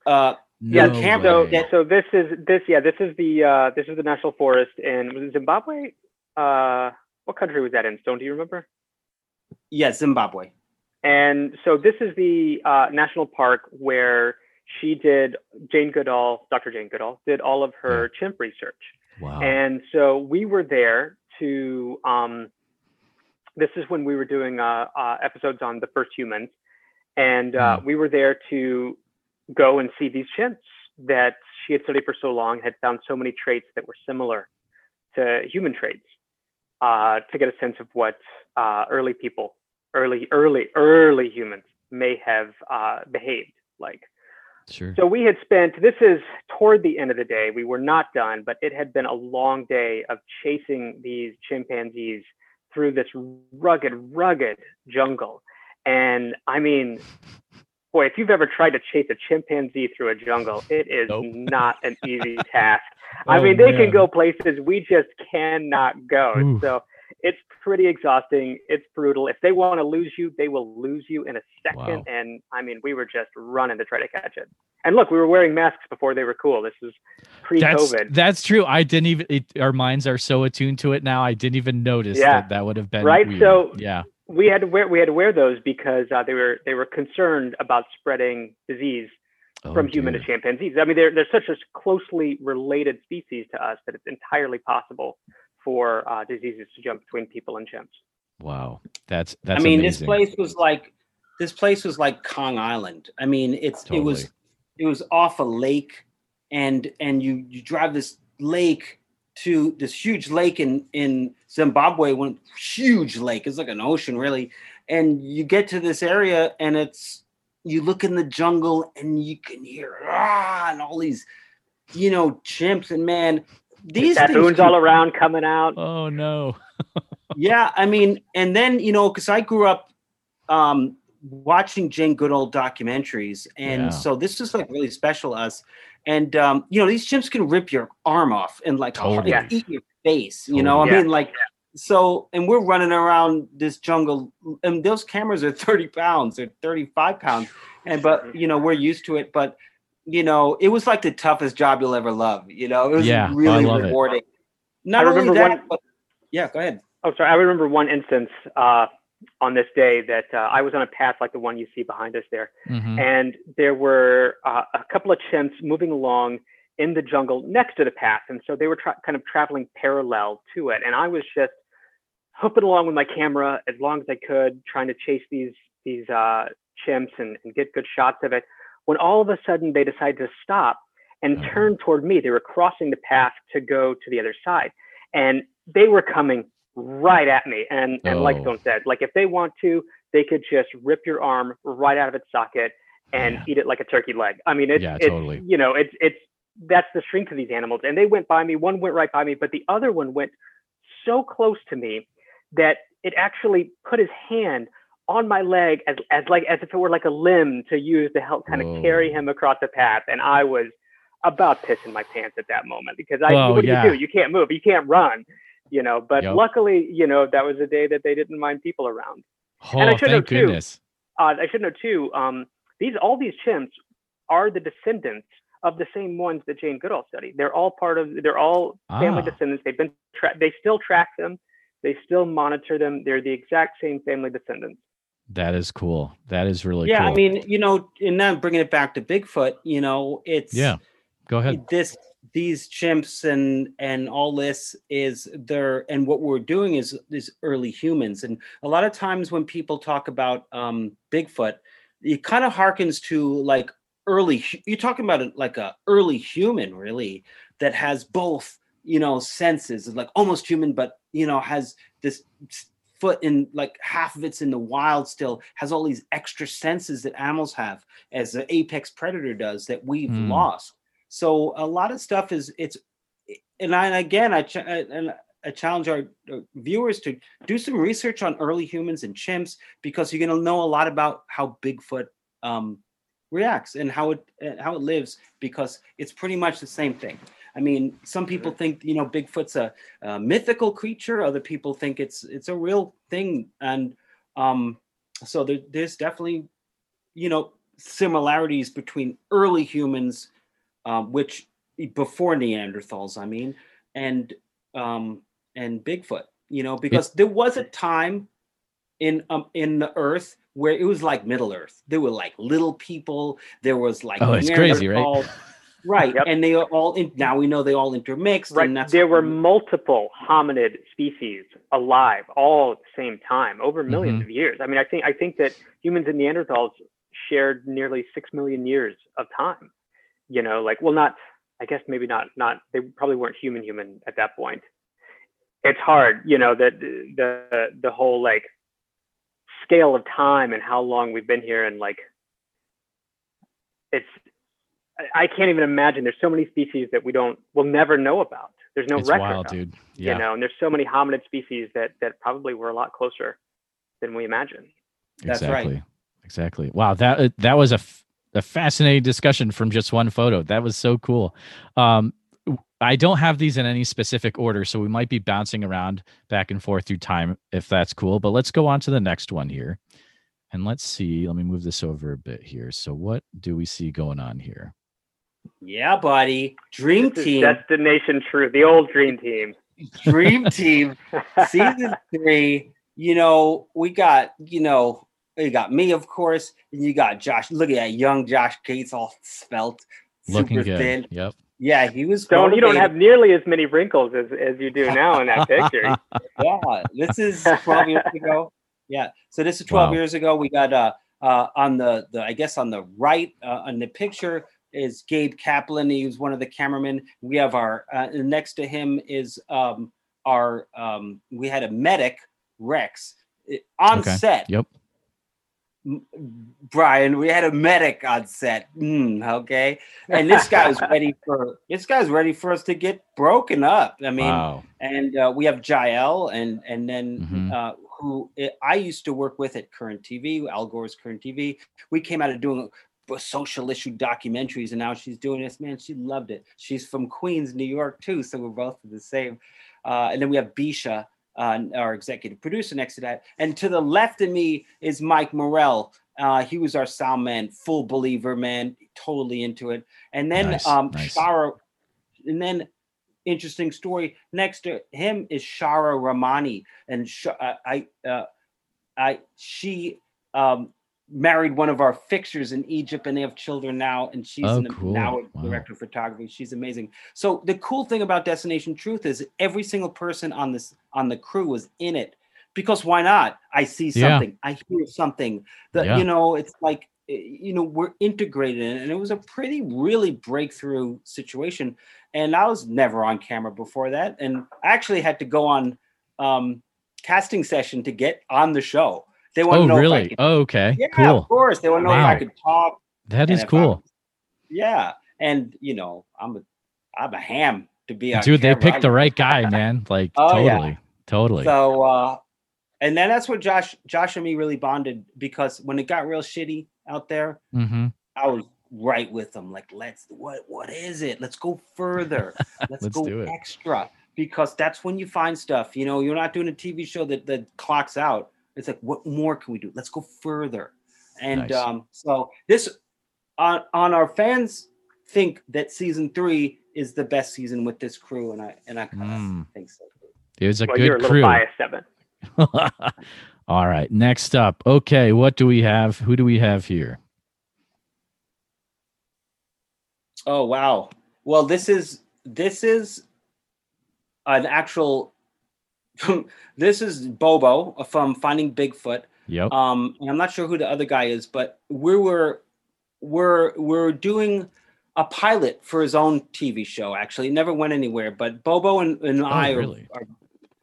Uh, Yeah, No camera- way. so so this is this yeah this is the uh this is the national forest in was it Zimbabwe? Uh, what country was that in? Stone, do you remember? yeah, Zimbabwe. And so this is the uh, national park where she did Jane Goodall, Dr. Jane Goodall, did all of her chimp research. Wow. And so we were there to. Um, this is when we were doing uh, uh, episodes on the first humans, and uh, we were there to go and see these chimps that she had studied for so long, had found so many traits that were similar to human traits, uh, to get a sense of what uh, early people, early, early, early humans may have uh, behaved like. Sure. So we had spent, this is toward the end of the day. We were not done, but it had been a long day of chasing these chimpanzees through this rugged, rugged jungle. And I mean, boy, if you've ever tried to chase a chimpanzee through a jungle, it is Nope. [LAUGHS] not an easy task. I Oh, mean, they man. can go places we just cannot go. Oof. So it's pretty exhausting. It's brutal. If they want to lose you, they will lose you in a second. Wow. And I mean, we were just running to try to catch it. And look, we were wearing masks before they were cool. This is pre-COVID. that's true. I didn't even. It, our minds are so attuned to it now. I didn't even notice Yeah. that that would have been Right, weird. so- yeah, we had to wear we had to wear those because uh, they were they were concerned about spreading disease Oh, from human to chimpanzees. I mean, they're they're such a closely related species to us that it's entirely possible for uh, diseases to jump between people and chimps. Wow, that's that's. I mean, amazing. this place was like this place was like Kong Island. I mean, it's it was it was off a lake, and and you you drive this lake to this huge lake in in Zimbabwe, one huge lake. It's like an ocean, really. And you get to this area, and it's you look in the jungle, and you can hear ah, and all these, you know, chimps. And man, these things Baboons all around coming out. Oh no. [LAUGHS] yeah i mean and then you know because i grew up um watching jane goodall documentaries and Yeah. so this is like really special to us and um you know these chimps can rip your arm off and like Totally. and eat your face you know i Totally. mean like so and we're running around this jungle and those cameras are 30 pounds or 35 pounds and but you know we're used to it but you know it was like the toughest job you'll ever love you know it was Yeah, I really love it. rewarding not I only remember that one- but yeah go ahead Oh, sorry. I remember one instance. Uh, on this day that uh, I was on a path like the one you see behind us there, Mhm. and there were uh, a couple of chimps moving along in the jungle next to the path, and so they were tra- kind of traveling parallel to it, and I was just hooping along with my camera as long as I could, trying to chase these these uh, chimps and, and get good shots of it. When all of a sudden they decided to stop and Uh-huh. turn toward me, they were crossing the path to go to the other side, and they were coming right at me. And and like Oh. Stone said, like if they want to, they could just rip your arm right out of its socket and Yeah. eat it like a turkey leg. I mean, it's, Yeah, it's totally. you know, it's it's that's the strength of these animals. And they went by me. One went right by me, but the other one went so close to me that it actually put his hand on my leg as as like as if it were like a limb to use to help kind Whoa. of carry him across the path. And I was about pissing my pants at that moment because I Whoa, what do yeah. you do? You can't move, you can't run, you know. But Yep. luckily, you know, that was a day that they didn't mind people around. Oh, I should know too. goodness. Uh, I should know too. Um, these all these chimps are the descendants of the same ones that Jane Goodall studied. They're all part of. They're all family Ah. descendants. They've been. Tra- they still track them. They still monitor them. They're the exact same family descendants. That is cool. That is really yeah, cool. I mean, you know, and then bringing it back to Bigfoot, you know, it's yeah. Go ahead. this these chimps and and all this is there and what we're doing is is early humans and a lot of times when people talk about um bigfoot it kind of harkens to like early you're talking about it like a early human really that has both you know senses like almost human but you know has this foot in like half of it's in the wild still has all these extra senses that animals have as the apex predator does that we've Hmm. lost so a lot of stuff is it's and I again I ch- and I challenge our uh, viewers to do some research on early humans and chimps because you're going to know a lot about how Bigfoot um, reacts and how it how it lives because it's pretty much the same thing. I mean, some people think you know Bigfoot's a, a mythical creature. Other people think it's it's a real thing, and um, so there, there's definitely you know similarities between early humans, um, which before Neanderthals, I mean, and um, and Bigfoot. You know, because there was a time in um in the Earth where it was like Middle Earth. There were like little people. There was like Oh, it's crazy, right? Right, Yep. and they are all in, now we know they all intermixed. Right. There were multiple hominid species alive all at the same time over 1000000s Mhm. of years. I mean, I think I think that humans and Neanderthals shared nearly six million years of time. You know, like well, not I guess maybe not not they probably weren't human human at that point. It's hard, you know, that the the whole like scale of time and how long we've been here and like it's I- I can't even imagine. There's so many species that we don't, we'll never know about. There's no it's record wild, of, dude. Yeah. You know, and there's so many hominid species that that probably were a lot closer than we imagine. That's right. exactly. Exactly. Wow. That uh, that was a, f- a fascinating discussion from just one photo. That was so cool. Um, w- I don't have these in any specific order, so we might be bouncing around back and forth through time if that's cool. But let's go on to the next one here. And let's see. Let me move this over a bit here. So, what do we see going on here? Yeah, buddy. Dream This team. Destination True, the old dream team. Dream [LAUGHS] team. Season three. You know, we got, you know, you got me, of course, and you got Josh. Look at that young Josh Gates, all svelte, Looking super good. thin. Yep. Yeah, he was. Don't you don't have nearly as many wrinkles as, as you do now in that picture. [LAUGHS] yeah this is 12 years ago yeah so this is 12 Wow. years ago we got uh uh on the the i guess on the right uh, on the picture is gabe kaplan he was one of the cameramen we have our uh, next to him is um our um we had a medic rex eh, on Okay. set Yep. Brian, we had a medic on set. Mm, okay. And this guy was ready [LAUGHS] for this guy's ready for us to get broken up. I mean, wow. and uh, we have Jael, and and then Mhm. uh, who i I used to work with at Current TV, Al Gore's Current TV. We came out of doing social issue documentaries, and now she's doing this. Man, she loved it. She's from Queens, New York, too, so we're both the same. Uh, and then we have Bisha, uh, our executive producer, next to that. And to the left of me is Mike Morell. Uh, he was our sound man, full believer, man, totally into it. And then Nice, um, nice. Shara, and then interesting story. Next to him is Shara Ramani, and Sh- uh, I uh, I she um, married one of our fixtures in Egypt, and they have children now. And she's Oh, an, cool. now a Wow. director of photography. She's amazing. So the cool thing about Destination Truth is every single person on this on the crew was in it because why not? I see Yeah. something, I hear something. That Yeah. you know, it's like eh, you know we're integrated in it, and it was a pretty really breakthrough situation. And I was never on camera before that, and I actually had to go on um, casting session to get on the show. They want Oh, to know really? could Oh, okay. yeah, cool. of course. They want to know if I could talk. That is if I cool. yeah, and you know, I'm a, I'm a ham to be on. Dude, they picked the right [LAUGHS] guy, man. Like Oh, yeah. totally. Totally. So, uh, and then that's what Josh, Josh and me really bonded because when it got real shitty out there, hmm I was right with them. Like, let's what what is it? Let's go further. [LAUGHS] Let's, Let's go extra because that's when you find stuff. You know, you're not doing a TV show that that clocks out. It's like, what more can we do? Let's go further. And Nice. um, so this on on our fans think that season three is the best season with this crew, and I and I kind of Mm. think so. It was a well, you're a good little crew. biased, Evan. [LAUGHS] All right. Next up. Okay. What do we have? Who do we have here? Oh wow. Well, this is this is an actual [LAUGHS] this is Bobo from Finding Bigfoot. Yep. Um and I'm not sure who the other guy is, but we were we're we're doing a pilot for his own TV show actually. It never went anywhere, but Bobo and, and I are- Oh, are,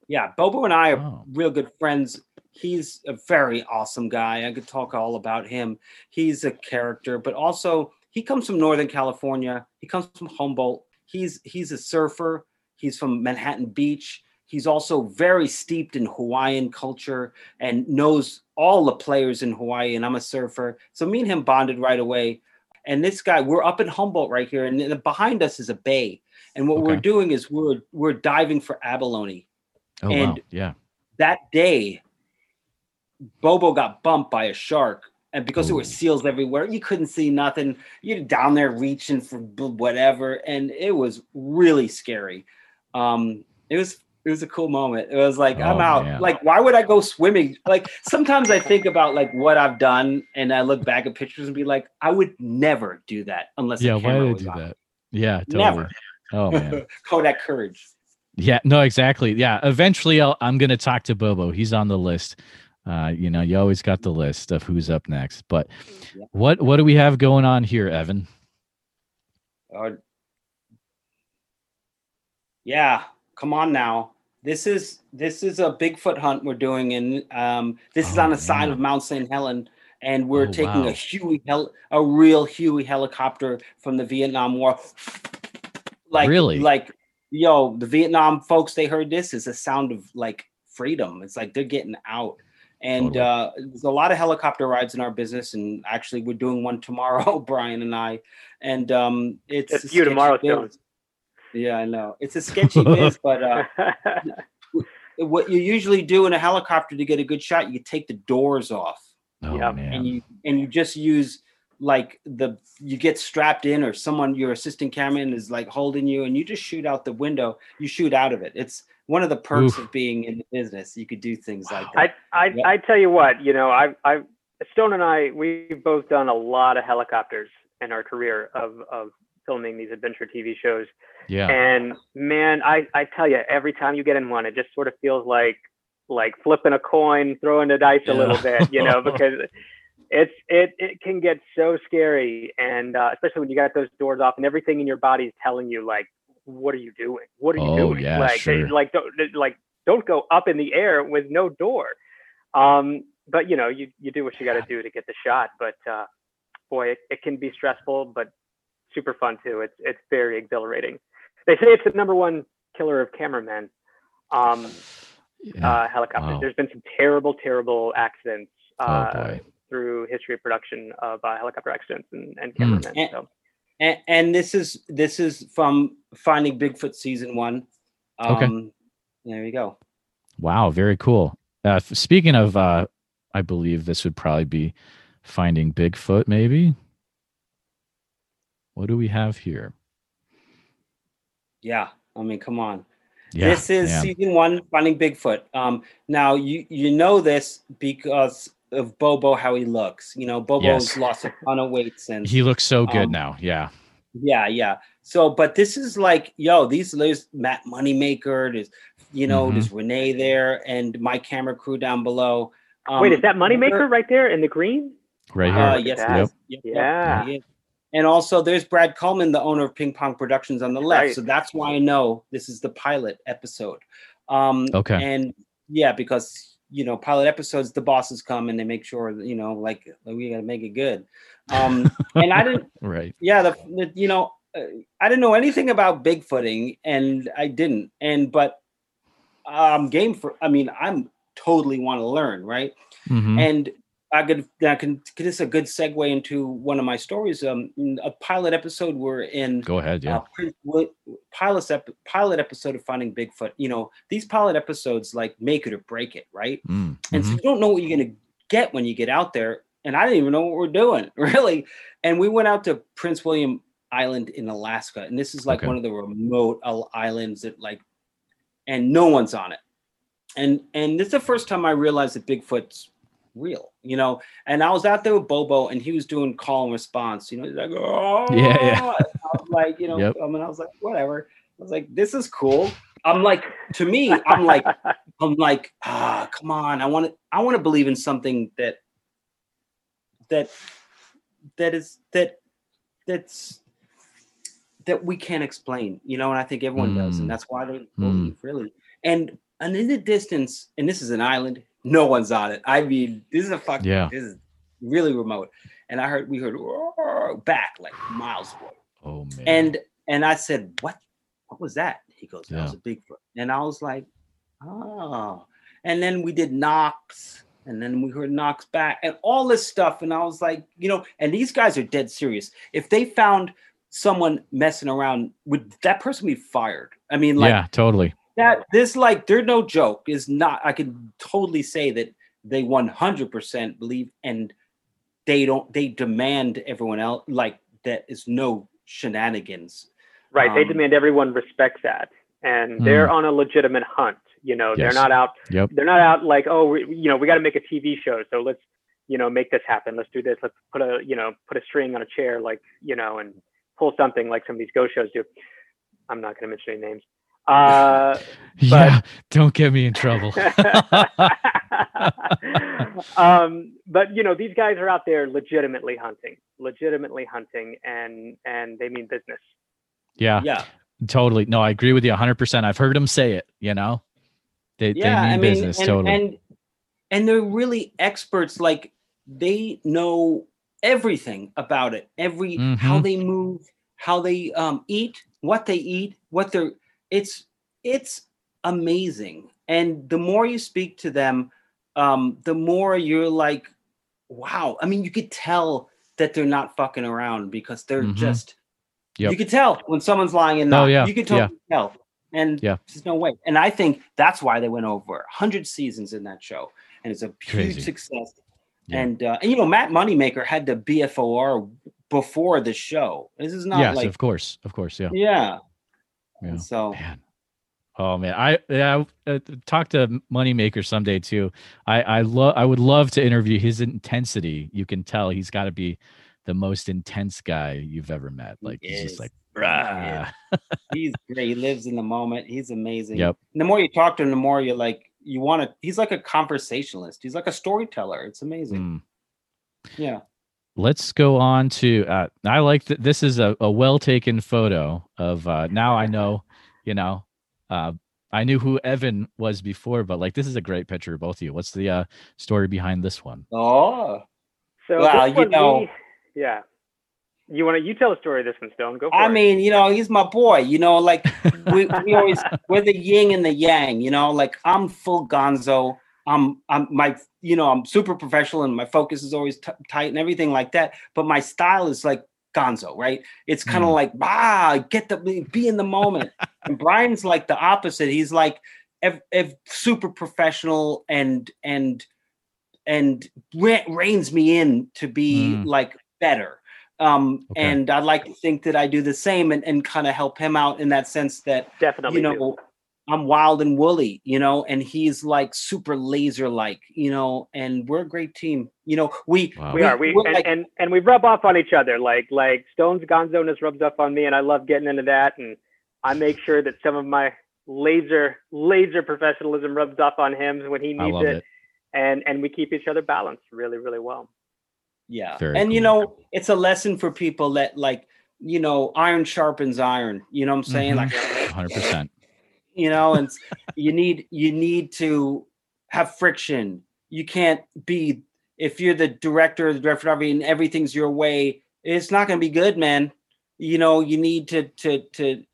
yeah, Bobo and I are Oh. real good friends. He's a very awesome guy. I could talk all about him. He's a character, but also he comes from Northern California. He comes from Humboldt. He's he's a surfer. He's from Manhattan Beach. He's also very steeped in Hawaiian culture and knows all the players in Hawaii. And I'm a surfer, so me and him bonded right away. And this guy, we're up in Humboldt right here, and then behind us is a bay. And what we're doing is we're we're diving for abalone Oh wow. and- Yeah. that day, Bobo got bumped by a shark. And because there were seals everywhere, you couldn't see nothing. You're down there reaching for whatever, and it was really scary. Um, it was it was a cool moment. It was like I'm Oh, out. man. Like, why would I go swimming? Like sometimes I think about like what I've done, and I look back at pictures and be like, I would never do that unless Yeah. Why camera did I do on. that? Yeah. Totally. Never. Oh [LAUGHS] man. Kodak courage. Yeah, no, exactly. Yeah, eventually I'll, I'm going to talk to Bobo. He's on the list. Uh, you know, you always got the list of who's up next. But Yeah. what what do we have going on here, Evan? Or yeah, come on now. This is this is a Bigfoot hunt we're doing, and um, this is Oh, on the side of Mount St. Helen, and we're Oh, taking wow. a Huey hel- a real Huey helicopter from the Vietnam War. Like Really? like yo, the Vietnam folks, they heard this is a sound of like freedom. It's like they're getting out. And Totally. uh, there's a lot of helicopter rides in our business, and actually, we're doing one tomorrow, [LAUGHS] Brian and I. And um, it's It's you tomorrow, biz. Stone. Yeah, I know. It's a sketchy biz, but uh, [LAUGHS] what you usually do in a helicopter to get a good shot, you take the doors off Oh Yeah, man. and you and you just use like the you get strapped in or someone your assistant cameraman is like holding you and you just shoot out the window. You shoot out of it. It's one of the perks Oof. of being in the business. You could do things like that. I Yeah. I tell you what, you know, I I Stone and I we've both done a lot of helicopters in our career of of filming these adventure TV shows. yeah. And man, I I tell you, every time you get in one, it just sort of feels like like flipping a coin, throwing the dice a little bit, you know, [LAUGHS] because it's it it can get so scary, and uh, especially when you got those doors off and everything in your body is telling you like, what are you doing? What are you Oh, doing? yeah, like sure. like don't like don't go up in the air with no door. Um, but you know, you you do what you got to do to get the shot. But uh, boy, it, it can be stressful, but super fun too. It's it's very exhilarating. They say it's the number one killer of cameramen. Um, yeah. uh, helicopters. Wow. There's been some terrible, terrible accidents oh uh, boy. through history of production of uh, helicopter accidents and, and Hmm. cameramen. And- So And, and this is this is from Finding Bigfoot season one. Okay. Um, There you go. Wow, very cool. Uh, speaking of, uh, I believe this would probably be finding Bigfoot. Maybe. What do we have here? Yeah, I mean, come on. Yeah, this is yeah. season one, Finding Bigfoot. Um, now you you know this because of Bobo, how he looks. You know, Bobo's Yes. lost a ton of weight since. He looks so good Um, now. Yeah. Yeah, yeah. So, but this is like, yo, these there's Matt Moneymaker, there's you know, Mhm. there's Renee there, and my camera crew down below. Um, Wait, is that Moneymaker right there in the green? Right Uh, here. yes, Look it at is. Yep, yep, Yeah. he is. And also, there's Brad Coleman, the owner of Ping Pong Productions, on the left. Right. So that's why I know this is the pilot episode. Um, Okay. And yeah, because you know, pilot episodes, the bosses come and they make sure that, you know, like we got to make it good. Um, [LAUGHS] and I didn't. right. yeah the, the you know uh, i didn't know anything about bigfooting and i didn't and but i'm game for i mean i'm totally want to learn right Mhm. and i could i can this is a good segue into one of my stories um a pilot episode we're in Go ahead. Yeah. uh, pilot pilot episode of finding bigfoot you know these pilot episodes like make it or break it right Mm, and so mhm. you don't know what you're gonna get when you get out there. And I didn't even know what we're doing, [LAUGHS] really. And we went out to Prince William Island in Alaska, and this is like Okay. one of the remote islands that like, and no one's on it. And and this is the first time I realized that Bigfoot's real, you know. And I was out there with Bobo, and he was doing call and response. You know, he's like, oh, [LAUGHS] Yeah, yeah. Like, you know, Yep. I mean, I was like, whatever. I was like, this is cool. I'm like, to me, I'm like, [LAUGHS] I'm like, ah, come on. I want to I want to believe in something that that that is that that's that we can't explain, you know, and I think everyone does, Mm. and that's why they Mm. really. And and in the distance, and this is an island, no one's on it. I mean, this is a fucking Yeah. this is really remote. And I heard we heard back like miles away. oh man. And and I said, What what was that? He goes, That was a Bigfoot. And I was like, Oh. And then we did knocks, and then we heard knocks back, and all this stuff. And I was like, you know, and these guys are dead serious. If they found someone messing around, would that person be fired? I mean, like yeah, totally. That this like they're no joke is not i can totally say that they 100% believe and they don't they demand everyone else like that is no shenanigans Right. they Um, demand everyone respects that, and they're on a legitimate hunt. You know, Yes. they're not out. Yep. They're not out like, oh, we, you know, we got to make a TV show, so let's, you know, make this happen. Let's do this. Let's put a, you know, put a string on a chair, like, you know, and pull something like some of these ghost shows do. I'm not going to mention any names. Uh, [LAUGHS] yeah. Don't get me in trouble. [LAUGHS] [LAUGHS] um, but you know, these guys are out there legitimately hunting, legitimately hunting, and and they mean business. yeah, yeah totally. No, I agree with you 100%. I've heard them say it, you know? They, yeah they mean i mean business, and, totally. and and they're really experts like they know everything about it every how Mhm. they move how they um eat what they eat what they're it's it's amazing and the more you speak to them um the more you're like wow i mean you could tell that they're not fucking around because they're Mhm. just Yep. you could tell when someone's lying in Oh, knots. yeah, you could yeah. tell and Yeah. there's no way and i think that's why they went over 100 seasons in that show and it's a Crazy. huge success Yeah. and uh, and you know matt moneymaker had the BFRO before the show this is not yes, like of course. Of course. Yeah. yeah, Yeah. And so Man. Oh man, I yeah, uh, talk to Moneymaker someday too. I I love I would love to interview his intensity. You can tell he's got to be the most intense guy you've ever met. Like he's is. just like. [LAUGHS] He's great he lives in the moment he's amazing Yep. and the more you talk to him the more you're like you want to he's like a conversationalist he's like a storyteller it's amazing Mm. yeah Let's go on to. Uh, I like that. This is a, a well taken photo of. Uh, now I know, you know, uh, I knew who Evan was before, but like this is a great picture of both of you. What's the uh, story behind this one? oh So Well, you know- we- yeah. You want to you tell a story of this one, Stone? Go for I it. mean, you know, he's my boy. You know, like we, we [LAUGHS] always we're the yin and the yang. You know, like I'm full Gonzo. I'm I'm my you know I'm super professional and my focus is always t- tight and everything like that. But my style is like Gonzo, right? It's kind of Mm. like bah, get the be in the moment. [LAUGHS] and Brian's like the opposite. He's like ev- ev- super professional and and and re- reins me in to be Mm. like better. Um, Okay. and I'd like to think that I do the same and, and kind of help him out in that sense that definitely. you do. Know I'm wild and woolly, you know, and he's like super laser like, you know, and we're a great team. You know, we Wow. We are. We and, like- and and we rub off on each other. Like like Stone's gonzo rubs off on me, and I love getting into that. And I make sure that some of my laser laser professionalism rubs off on him when he needs it. it. And and we keep each other balanced really really well. Yeah. Very and you know, it's a lesson for people that like, you know, iron sharpens iron. You know what I'm saying? Mhm. Like 100%. You know, and you need you need to have friction. You can't be if you're the director or the director of and everything's your way, it's not gonna be good, man. You know, you need to to to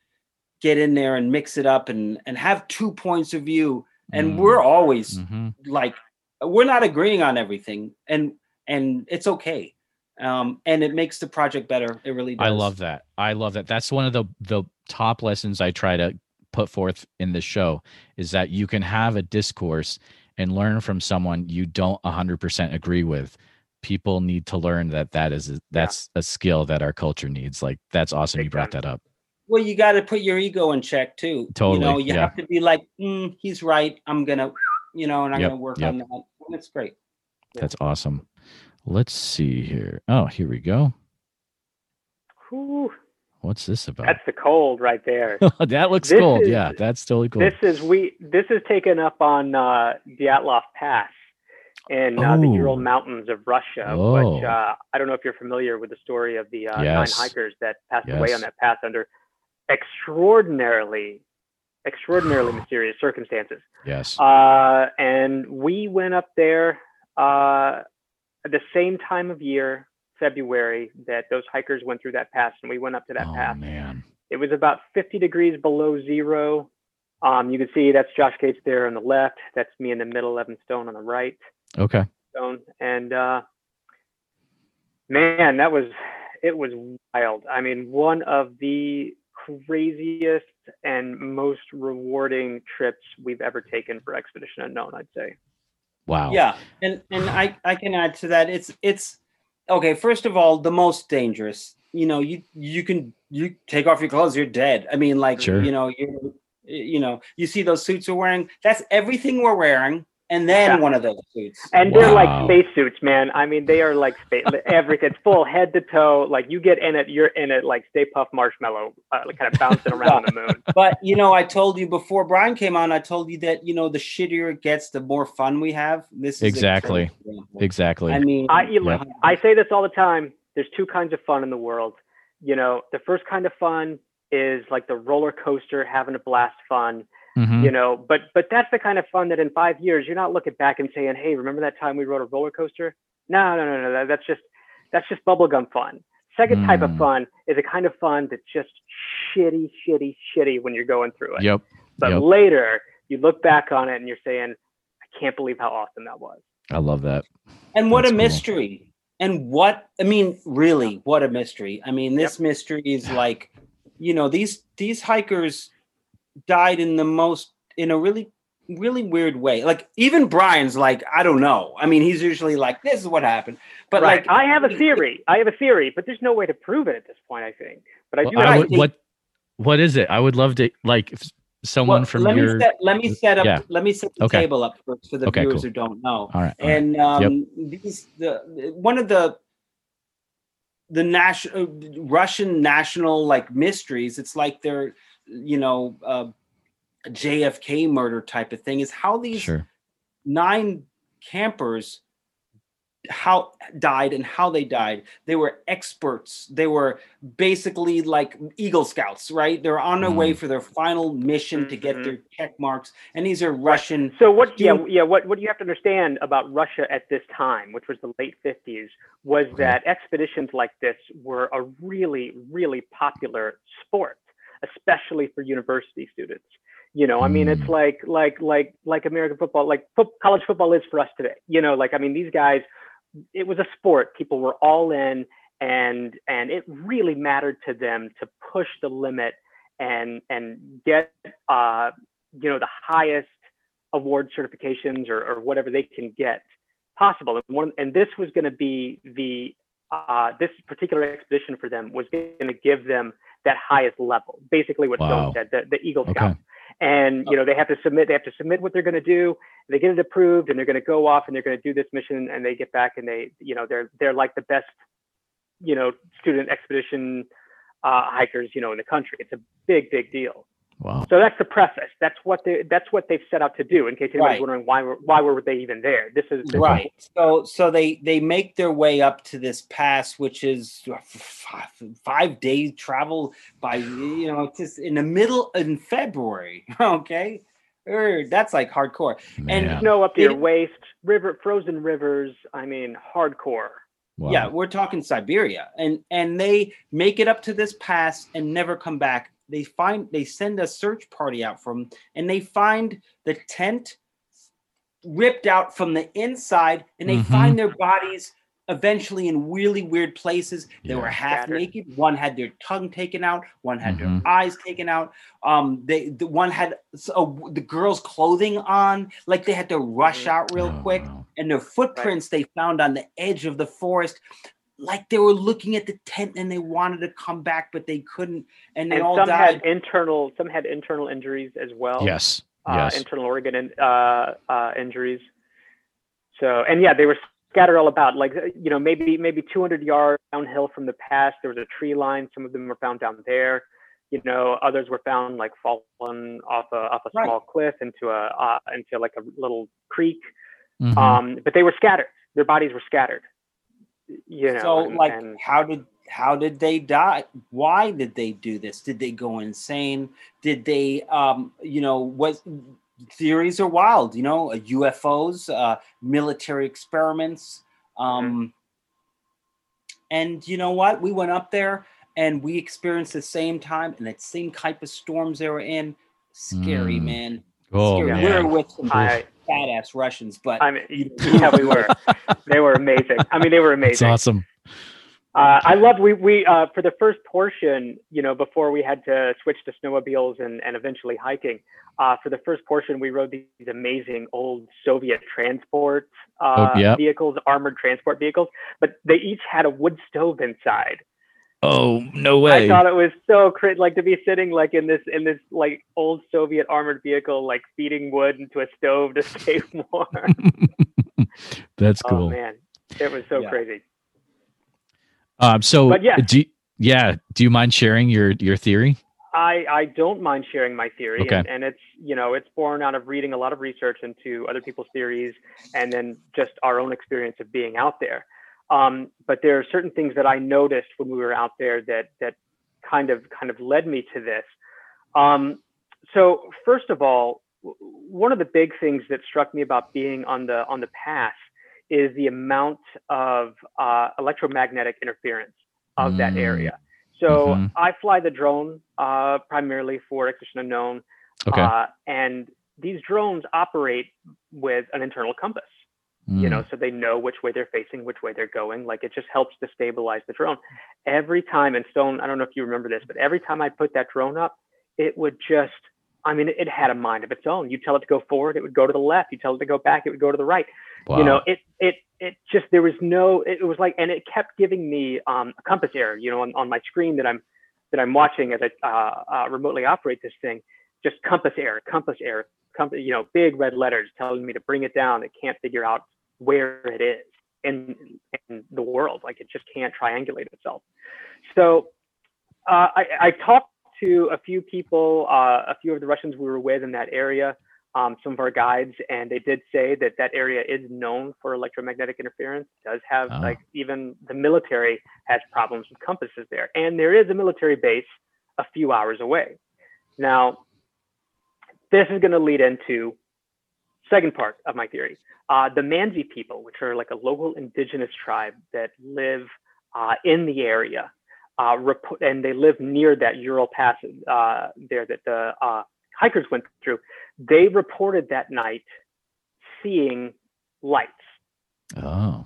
get in there and mix it up and and have two points of view. And Mm. we're always Mhm. like we're not agreeing on everything and and it's okay um and it makes the project better it really does I love that. I love that. That's one of the the top lessons I try to put forth in this show is that you can have a discourse and learn from someone you don't 100% agree with. People need to learn that that is a, that's a skill that our culture needs. Like that's awesome you brought that up. well you got to put your ego in check too you know Totally, you yeah. have to be like mm, he's right i'm gonna you know and i'm Yep, gonna work yep. on that and it's great That's awesome. Let's see here. Oh, here we go. Whew, What's this about? that's the cold right there. [LAUGHS] that looks This cold. is- yeah, that's totally cool. This is we. This is taken up on uh, Dyatlov Pass in uh, the Oh. Ural Mountains of Russia. Oh. Which uh, I don't know if you're familiar with the story of the uh, Yes. nine hikers that passed away on that pass under extraordinarily, extraordinarily mysterious circumstances. yes. Uh, and we went up there uh, at the same time of year, February, that those hikers went through that pass, and we went up to that oh pass. man. It was about 50 degrees below zero. Um, you can see that's Josh Gates there on the left. That's me in the middle, Evan Stone on the right. Okay. Stone. And uh, man, that was it was wild. I mean, one of the craziest and most rewarding trips we've ever taken for Expedition Unknown, I'd say. Wow. yeah and and i i can add to that it's it's okay first of all the most dangerous. You know you you can you take off your clothes you're dead. I mean like Sure. you know you you know you see those suits we're wearing? That's everything we're wearing and then Yeah. one of those suits And they're Wow. like spacesuits, man. I mean, they are like space, [LAUGHS] everything. It's full head to toe. Like you get in it, you're in it like Stay Puft Marshmallow, uh, kind of bouncing around the moon. [LAUGHS] but you know, I told you before Brian came on, I told you that you know the shittier it gets, the more fun we have. This is Exactly. Exactly. I mean, I, you look, Yep. I say this all the time. There's two kinds of fun in the world. You know, the first kind of fun is like the roller coaster, having a blast fun. Mhm. You know, but but that's the kind of fun that in five years you're not looking back and saying, "Hey, remember that time we rode a roller coaster?" No, no, no, no. that- That's just that's just bubblegum fun. Second type of Mm. fun is a kind of fun that's just shitty, shitty, shitty when you're going through it. Yep. But yep. later you look back on it and you're saying, "I can't believe how awesome that was." I love that. and what That's a cool. mystery. And what I mean, really, what a mystery. I mean, this mystery is like, you know, these these hikers died in the most in a really really weird way. Like even Brian's like, I don't know. I mean, he's usually like, this is what happened. But right. like I have a theory. I have a theory, but there's no way to prove it at this point. I think, but I Well, do. I would- what what is it? I would love to like if someone well, from let your me set let me set up Yeah. let me set the Okay. table up first for the Okay, viewers cool. who don't know. all right. all right. and um, these the one of the the national Russian national like mysteries. It's like they're you know uh, JFK murder type of thing. Is how these sure. nine campers how died and how they died they were experts they were basically like eagle scouts right they're on their way Mhm. for their final mission to get their check marks and these are russian So what? Yeah, Do- yeah. What what you have to understand about Russia at this time, which was the late '50s, was Okay. that expeditions like this were a really, really popular sport, especially for university students. You know, I mean, it's Mm. like like like like American football, like fo- college football is for us today. You know, like I mean, these guys, it was a sport. People were all in, and and it really mattered to them to push the limit and and get uh, you know the highest award certifications or, or whatever they can get possible. And one and this was going to be the uh, this particular expedition for them was going to give them that highest level, basically what Wow. Stone said, the, the Eagle Okay. Scouts. and you know they have to submit they have to submit what they're going to do they get it approved and they're going to go off and they're going to do this mission and they get back and they you know they're they're like the best you know student expedition uh, hikers you know in the country it's a big big deal Wow. so that's the preface. That's what they that's what they've set out to do in case anybody's Right. wondering why were why were they even there? This is this is- right. So so they they make their way up to this pass which is five, five days travel by you know just in the middle in february [LAUGHS] okay? Er, that's like hardcore. And snow up to your waist river frozen rivers i mean hardcore. Wow. yeah we're talking siberia. And and they make it up to this pass and never come back they find they send a search party out from and they find the tent ripped out from the inside and they Mhm. find their bodies eventually in really weird places they Yeah. were half Scattered. naked one had their tongue taken out one had Mhm. their eyes taken out um they the one had so the girl's clothing on like they had to rush Mhm. out real Oh, quick wow. and the footprints they found on the edge of the forest like they were looking at the tent and they wanted to come back but they couldn't and they and all some died had internal some had internal injuries as well Yes. uh, Yes. internal organ in, uh, uh, injuries. So, and yeah, they were scattered all about. Like, uh, you know, maybe maybe 200 yards downhill from the pass, there was a tree line. Some of them were found down there. You know, others were found like fallen off a off a Right. small cliff into a uh, into like a little creek. Mhm. Um, but they were scattered. Their bodies were scattered. You know, so and- like and- how did how did they die? Why did they do this? Did they go insane? Did they um you know what theories are wild you know uh, ufos uh military experiments um and you know what? We went up there and we experienced the same time and that same type of storms they were in. Scary Mm. man. Oh scary. man. we were with some I, badass russians but I mean, yeah, we were. [LAUGHS] They were amazing. I mean, they were That's amazing. awesome. Uh, I love we we uh, for the first portion, you know, before we had to switch to snowmobiles and and eventually hiking. Uh, for the first portion, we rode these amazing old Soviet transport uh, Oh, yeah. vehicles, armored transport vehicles, but they each had a wood stove inside. Oh no way! I thought it was so crit like to be sitting like in this in this like old Soviet armored vehicle, like feeding wood into a stove to [LAUGHS] stay warm. [LAUGHS] That's Oh cool. man, it was so Yeah. crazy. um. So But yeah. Do you, yeah. Do you mind sharing your your theory? I, I don't mind sharing my theory, Okay. and, and it's you know it's born out of reading a lot of research into other people's theories, and then just our own experience of being out there. Um, but there are certain things that I noticed when we were out there that that kind of kind of led me to this. Um, so first of all, one of the big things that struck me about being on the on the pass is the amount of uh, electromagnetic interference of that Mm. area. So Mhm. I fly the drone uh, primarily for Expedition Unknown, Okay. uh, and these drones operate with an internal compass. You Mm. know, so they know which way they're facing, which way they're going. Like it just helps to stabilize the drone. Every time, and Stone, I don't know if you remember this, but every time I put that drone up, it would just, I mean, it had a mind of its own. You tell it to go forward, it would go to the left. You tell it to go back, it would go to the right Wow. you know it it it just there was no it was like and it kept giving me um, a compass error you know on, on my screen that i'm that i'm watching as i uh, uh, remotely operate this thing just compass error compass error compass you know big red letters telling me to bring it down it can't figure out where it is in in the world like it just can't triangulate itself so uh, I, I talked to a few people uh, a few of the russians we were with in that area um, some of our guides, and they did say that that area is known for electromagnetic interference. Does have Oh. like even the military has problems with compasses there, and there is a military base a few hours away. Now, this is going to lead into second part of my theory. Uh, the Mansi people, which are like a local indigenous tribe that live uh, in the area, uh, rep- and they live near that Ural Pass uh, there that the uh, hikers went through. They reported that night seeing lights, oh.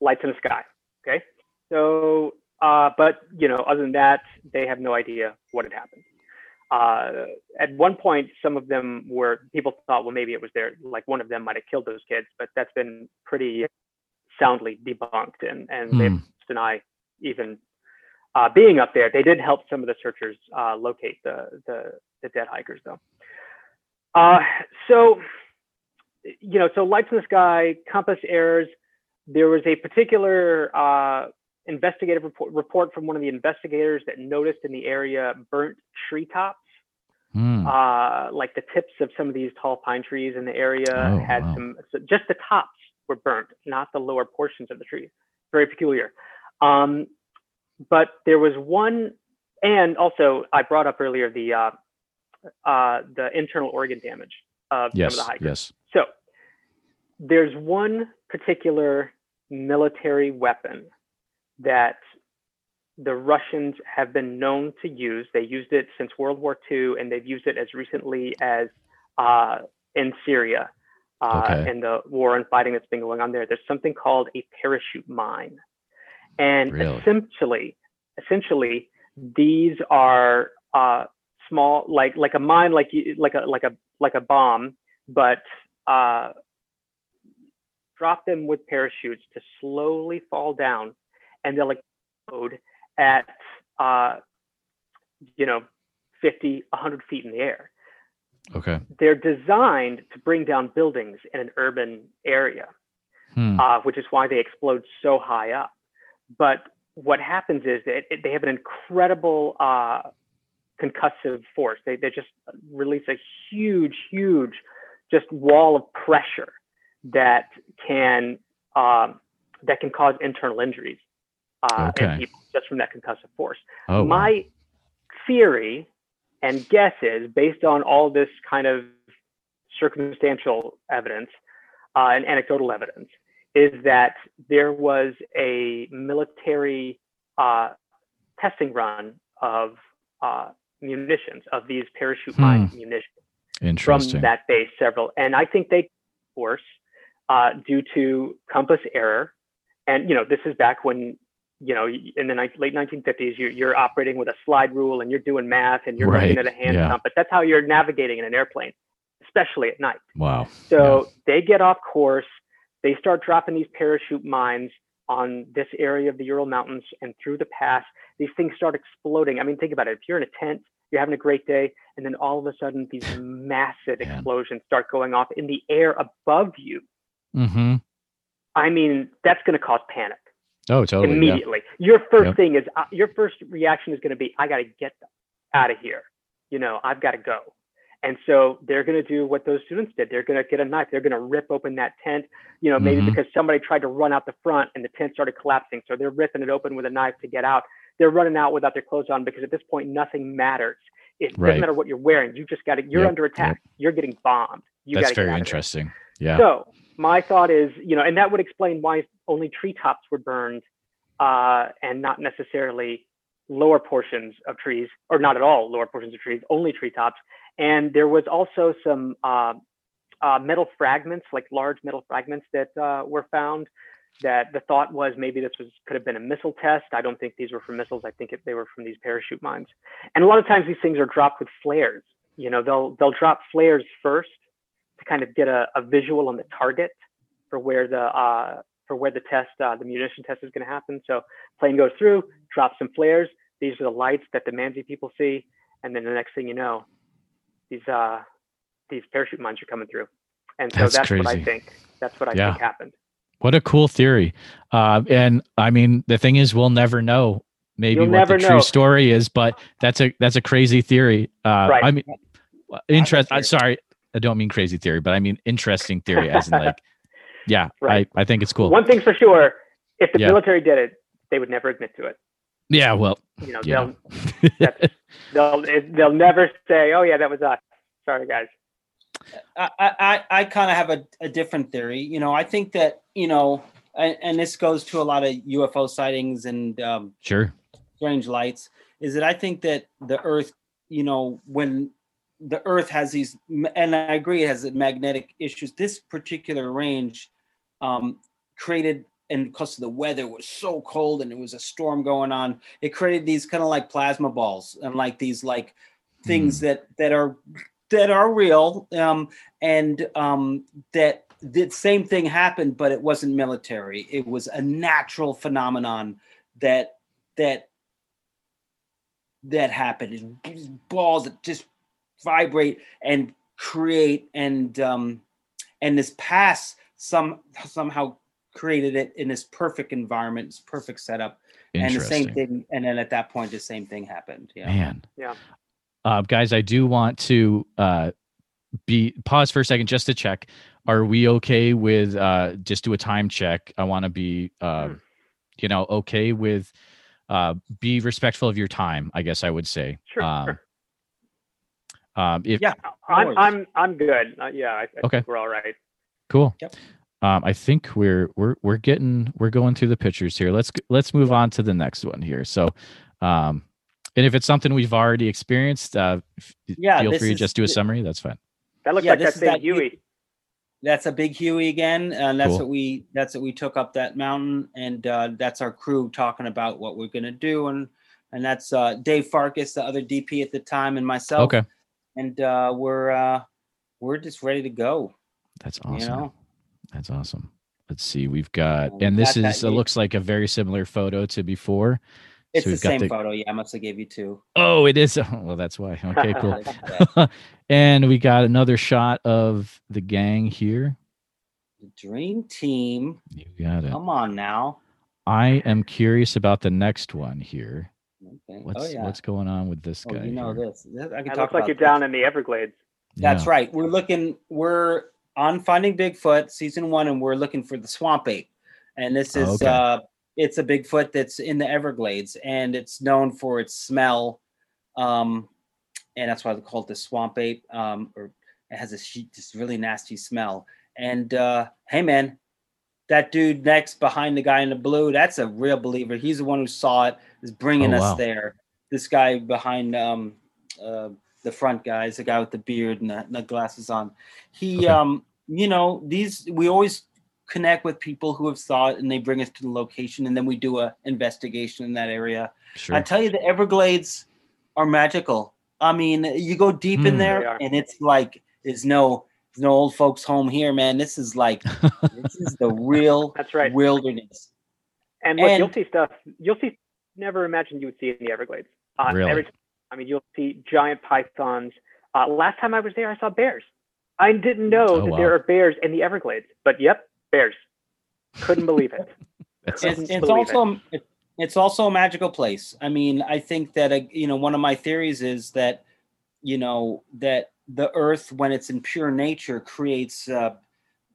lights in the sky. Okay, so uh, but you know, other than that, they have no idea what had happened. Uh, at one point, some of them were people thought, well, maybe it was their like one of them might have killed those kids, but that's been pretty soundly debunked, and and they Hmm. deny even uh, being up there. They did help some of the searchers uh, locate the, the the dead hikers, though. Uh, so, you know, so lights in the sky, compass errors. There was a particular uh, investigative report, report from one of the investigators that noticed in the area burnt treetops. Hmm. Uh, like the tips of some of these tall pine trees in the area Oh, had wow. some, so just the tops were burnt, not the lower portions of the tree. Very peculiar. Um, but there was one, and also I brought up earlier the uh, uh, the internal organ damage of yes. some of the hikers. Yes. So there's one particular military weapon that the Russians have been known to use. They used it since World War II, and they've used it as recently as uh, in Syria uh, Okay. and the war and fighting that's been going on there. There's something called a parachute mine, and Really? essentially, essentially, these are uh, small, like like a mine, like like a like a like a bomb, but uh, drop them with parachutes to slowly fall down, and they'll explode at uh, you know 50, 100 feet in the air. Okay. They're designed to bring down buildings in an urban area, Hmm. uh, which is why they explode so high up. But what happens is that it, they have an incredible uh, concussive force. They, they just release a huge, huge, just wall of pressure that can um, that can cause internal injuries uh, Okay. just from that concussive force. oh. wow. My theory and guess is based on all this kind of circumstantial evidence uh, and anecdotal evidence is that there was a military uh, testing run of uh, munitions of these parachute mine Hmm. munitions Interesting. from that base several and i think they of course uh, due to compass error and you know this is back when you know in the late 1950s you're, you're operating with a slide rule and you're doing math and you're looking Right, at a hand yeah. But that's how you're navigating in an airplane especially at night wow. so they get off course. They start dropping these parachute mines on this area of the Ural Mountains and through the pass. These things start exploding. I mean, think about it. If you're in a tent, you're having a great day, and then all of a sudden these [LAUGHS] massive Man. explosions start going off in the air above you. Mm-hmm. I mean, that's going to cause panic Oh, totally. Yeah. immediately. Your first Yep. thing is uh, your first reaction is going to be, I got to get out of here. You know, I've got to go. And so they're going to do what those students did. They're going to get a knife. They're going to rip open that tent, you know, maybe Mhm. because somebody tried to run out the front and the tent started collapsing. So they're ripping it open with a knife to get out. They're running out without their clothes on because at this point, nothing matters. It Right. doesn't matter what you're wearing. You just got to, you're Yep, under attack. You're getting bombed. You That's very out of there. interesting. Yeah. So my thought is, you know, and that would explain why only treetops were burned uh, and not necessarily lower portions of trees, or not at all lower portions of trees, only treetops. And there was also some uh, uh, metal fragments, like large metal fragments that uh, were found. That the thought was maybe this was could have been a missile test. I don't think these were from missiles. I think it, they were from these parachute mines. And a lot of times these things are dropped with flares. You know, they'll they'll drop flares first to kind of get a, a visual on the target for where the uh, for where the test uh, the munition test is going to happen. So plane goes through, drops some flares. These are the lights that the Mansi people see, and then the next thing you know, these uh, these parachute mines are coming through. And so That's that's, what I think. That's what I Yeah. think happened. What a cool theory. Uh, and I mean, the thing is, we'll never know maybe You'll what the true know. story is, but that's a that's a crazy theory. Uh, Right. I mean, interest. I'm sorry, I don't mean crazy theory, but I mean interesting theory, as in like, [LAUGHS] yeah, Right. I I think it's cool. One thing's for sure: if the Yeah. military did it, they would never admit to it. yeah, well, You know, Yeah. they'll [LAUGHS] they'll they'll never say, "Oh yeah, that was us." Sorry, guys. I I, I kind of have a, a different theory. You know, I think that you know, and, and this goes to a lot of UFO sightings and um, sure. strange lights. Is that I think that the Earth, you know, when the Earth has these, and I agree, it has magnetic issues. This particular range um, created, and because of the weather was so cold and it was a storm going on, it created these kind of like plasma balls and like these like things that that are that are real um, and um, that the same thing happened, but it wasn't military. It was a natural phenomenon that that that happened. Balls that just vibrate and create and um, and this pass some somehow created it in this perfect environment, this perfect setup, and the same thing. And then at that point, the same thing happened. Yeah. Man. Yeah. Uh, guys, I do want to uh, be pause for a second just to check. Are we okay with uh, just do a time check? I want to be, uh, Hmm. you know, okay with uh, be respectful of your time. I guess I would say. Sure. Um, sure. Um, if Yeah. I'm. I'm I'm good. Uh, yeah, I, I Okay. think we're all right. Cool. Yep. Um, I think we're we're we're getting we're going through the pictures here. Let's let's move on to the next one here. So, um, and if it's something we've already experienced, uh, f- Yeah, feel free to just do a summary. That's fine. That looks Yeah, like this that is that Huey. That's a big Huey again, and that's Cool. what we that's what we took up that mountain, and uh, that's our crew talking about what we're gonna do, and and that's uh, Dave Farkas, the other DP at the time, and myself. Okay, and uh, we're uh, we're just ready to go. that's awesome. You know, That's awesome. Let's see. We've got, and this got is it looks like a very similar photo to before. it's So the same the- photo. Yeah, I must have gave you two. Oh, it is. [LAUGHS] Well, that's why. Okay, [LAUGHS] cool. Look at that. and we got another shot of the gang here. The Dream Team. You got it. Come on now. I am curious about the next one here. Okay. What's oh yeah. what's going on with this oh, guy? you know here? this. This- I can It talk looks like you're this. down in the Everglades. That's Yeah. right. We're looking. We're on Finding Bigfoot season one, and we're looking for the swamp ape. And this is Okay. uh, it's a Bigfoot that's in the Everglades, and it's known for its smell, um, and that's why they call it the swamp ape. Um, or it has this sh- this really nasty smell. And uh, hey, man, that dude next behind the guy in the blue, that's a real believer. He's the one who saw it, is bringing Oh, us wow. there. This guy behind um, uh, the front guy is the guy with the beard and the, the glasses on. He, Okay. um, you know, these we always connect with people who have saw it and they bring us to the location and then we do a investigation in that area. Sure. I tell you, the Everglades are magical. I mean, you go deep in Hmm. There and it's like there's no there's no old folks home here, man. This is like [LAUGHS] this is the real That's right. wilderness. And look, you'll see stuff you'll see never imagined you would see in the Everglades. Uh, Really? every, I mean, you'll see giant pythons. Uh, last time I was there, I saw bears. I didn't know Oh, that wow. there are bears in the Everglades, but yep, bears. Couldn't believe it. [LAUGHS] It's, it's believe also it- it's also a magical place. I mean, I think that uh, you know one of my theories is that you know that the Earth, when it's in pure nature, creates uh,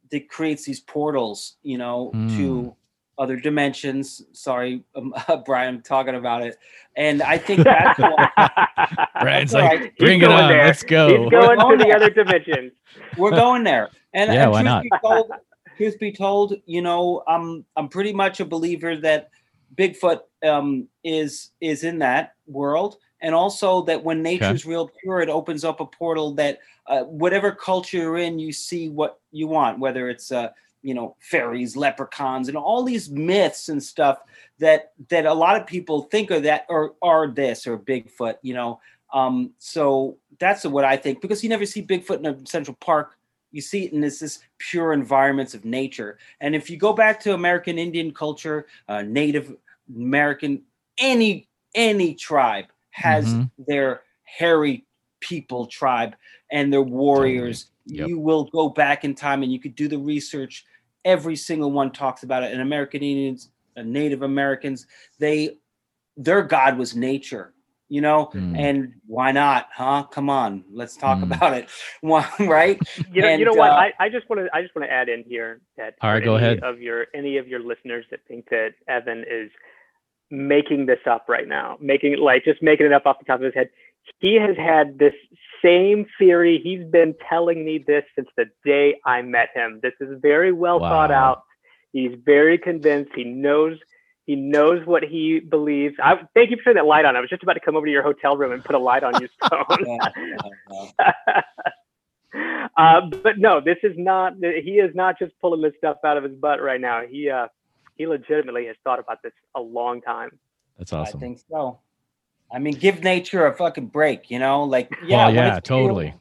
it creates these portals, you know, Hmm. to other dimensions. Sorry, um, [LAUGHS] Brian, I'm talking about it, and I think that's why [LAUGHS] Brian's That's like, all right. bring it on. there. Let's go. He's going going to the other dimensions. [LAUGHS] we're going there. And, Yeah, and why truth not? Be told, truth be told, you know, I'm I'm pretty much a believer that Bigfoot um, is is in that world, and also that when nature's real pure, it opens up a portal that uh, whatever culture you're in, you see what you want, whether it's uh, you know fairies, leprechauns, and all these myths and stuff that that a lot of people think of that or are this or Bigfoot, you know. Um, so that's what I think because you never see Bigfoot in a Central Park you see it in this, this pure environments of nature. And if you go back to American Indian culture, uh, Native American, any any tribe has Mhm. their hairy people tribe and their warriors. Yep. You will go back in time and you could do the research. Every single one talks about it. And American Indians, uh, Native Americans, they their god was nature. You know, Hmm. and why not, huh? Come on, let's talk Mm. about it. [LAUGHS] Why, right? You know, you know what? uh, I, I just want to I just want to add in here that All right, go ahead. Of your any of your listeners that think that Evan is making this up right now, making it like just making it up off the top of his head. He has had this same theory. He's been telling me this since the day I met him. This is very well thought out. He's very convinced. He knows he knows what he believes. I thank you for turning that light on. I was just about to come over to your hotel room and put a light on your [LAUGHS] phone. [LAUGHS] Uh, but no, this is not. He is not just pulling this stuff out of his butt right now. He uh, he legitimately has thought about this a long time. That's awesome. I think so. I mean, give nature a fucking break, you know? Like, yeah, well, yeah, totally.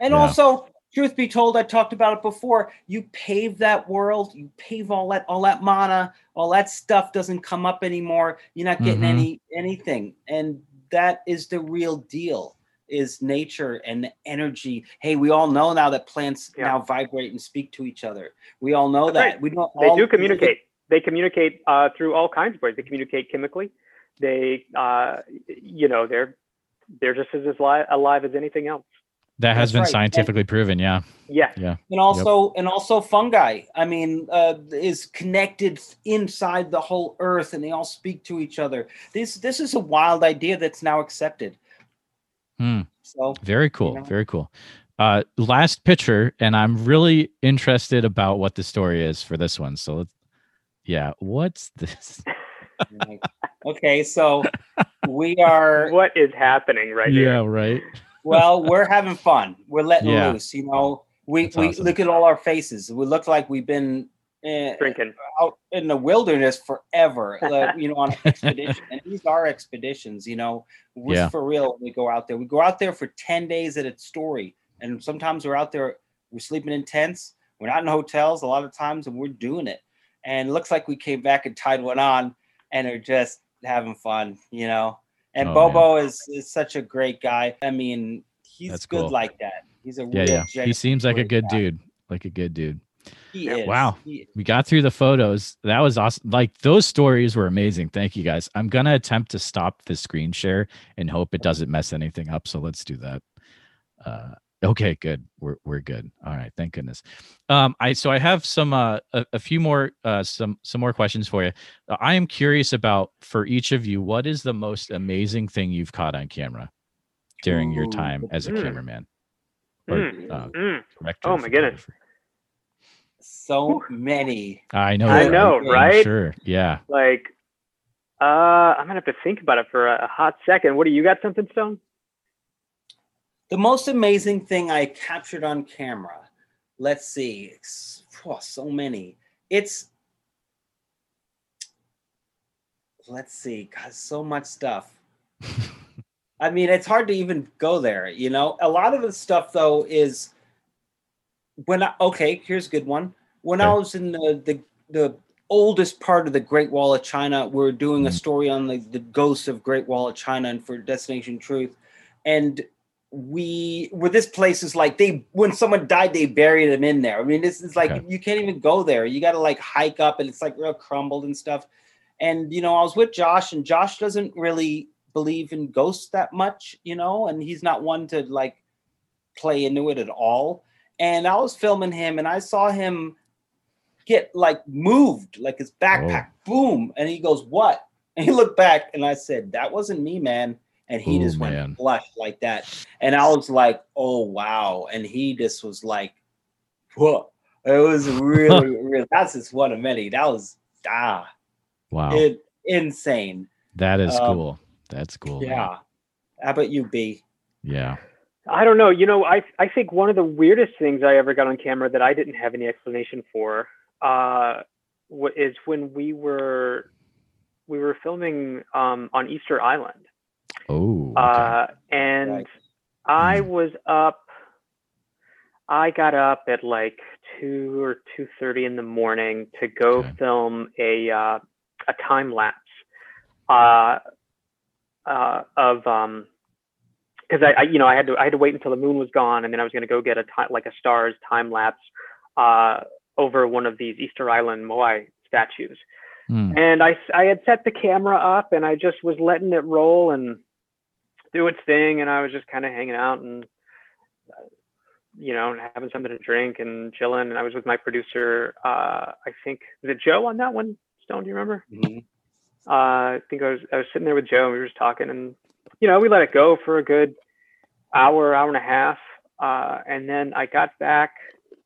And Yeah. also, truth be told, I talked about it before. You pave that world, you pave all that, all that mana, all that stuff doesn't come up anymore. You're not getting Mhm. any anything, and that is the real deal. is nature and the energy. Hey, we all know now that plants Yeah. now vibrate and speak to each other. We all know That's that. right. We don't They all do communicate. They communicate uh, through all kinds of ways. They communicate chemically. They, uh, you know, they're they're just as ali- alive as anything else. That has That's been right. And- scientifically proven. Yeah. Yeah. yeah and also and also fungi i mean uh is connected inside the whole earth and they all speak to each other this this is a wild idea that's now accepted Hmm. so Very cool. know? Very cool. Uh, last picture, and I'm really interested about what the story is for this one. So, let's, yeah, what's this? [LAUGHS] like, okay so we are [LAUGHS] What is happening right yeah, here? right. well we're having fun we're letting Yeah. loose you know we That's we awesome. look at all our faces we look like we've been uh, Drinking. out in the wilderness forever, [LAUGHS] uh, you know, on an expedition. and these are expeditions, you know, we're Yeah. for real. when We go out there. We go out there for 10 days at a story. And sometimes we're out there, we're sleeping in tents. We're not in hotels a lot of times, and we're doing it. And it looks like we came back and tied one on and are just having fun, you know. And Oh, Bobo is, is such a great guy. I mean, he's That's good cool. like that. He's a Yeah, yeah. He seems like a good guy. dude. Like a good dude. He Yeah. is. Wow. He- We got through the photos. That was awesome. Like those stories were amazing. Thank you guys. I'm gonna attempt to stop the screen share and hope it doesn't mess anything up. So let's do that. Uh, okay, good. We're we're good. All right. Thank goodness. Um, I so I have some uh a, a few more uh some some more questions for you. Uh, I am curious about for each of you. What is the most amazing thing you've caught on camera during your time as a mm. cameraman? Or, Mm, uh, mm. director Oh my goodness. photography? so many. I know. I right? know, I'm right? Sure. Yeah. Like, uh, I'm gonna have to think about it for a, a hot second. What do you got? Something, Stone? The most amazing thing I captured on camera. Let's see. oh, so many. It's let's see. God, so much stuff. [LAUGHS] I mean, it's hard to even go there, you know. A lot of the stuff though is when I okay, here's a good one. When I was in the the, the oldest part of the Great Wall of China, we are doing a Mhm. story on the, the ghosts of Great Wall of China and for Destination Truth. And we where this place is like they when someone died, they buried them in there. I mean, this is like Okay. you can't even go there. You gotta like hike up and it's like real crumbled and stuff. And you know, I was with Josh, and Josh doesn't really believe in ghosts that much, you know, and he's not one to like play into it at all. And I was filming him and I saw him get like moved, like his backpack, oh. boom. And he goes, What? And he looked back and I said, That wasn't me, man. And he Ooh, just man. went flush like that. And I was like, Oh wow. And he just was like, Whoa. It was [LAUGHS] really, really that's just one of many. That was ah Wow. it, insane. that is um, cool. That's cool. man. Yeah. How about you, B? Yeah. I don't know. You know, I I think one of the weirdest things I ever got on camera that I didn't have any explanation for uh, is when we were we were filming um, on Easter Island, Oh. okay. uh, and Right. I Mm. was up. I got up at like two or two thirty in the morning to go Okay. film a uh, a time lapse uh, uh, of um because I, I you know I had to I had to wait until the moon was gone and then I was going to go get a time like a stars time lapse uh, over one of these Easter Island Moai statues Hmm. and I, I had set the camera up and I just was letting it roll and do its thing and I was just kind of hanging out and you know having something to drink and chilling and I was with my producer uh, I think was it Joe on that one Stone do you remember Mhm. uh, I think I was I was sitting there with Joe and we were just talking and you know we let it go for a good hour hour and a half uh, and then I got back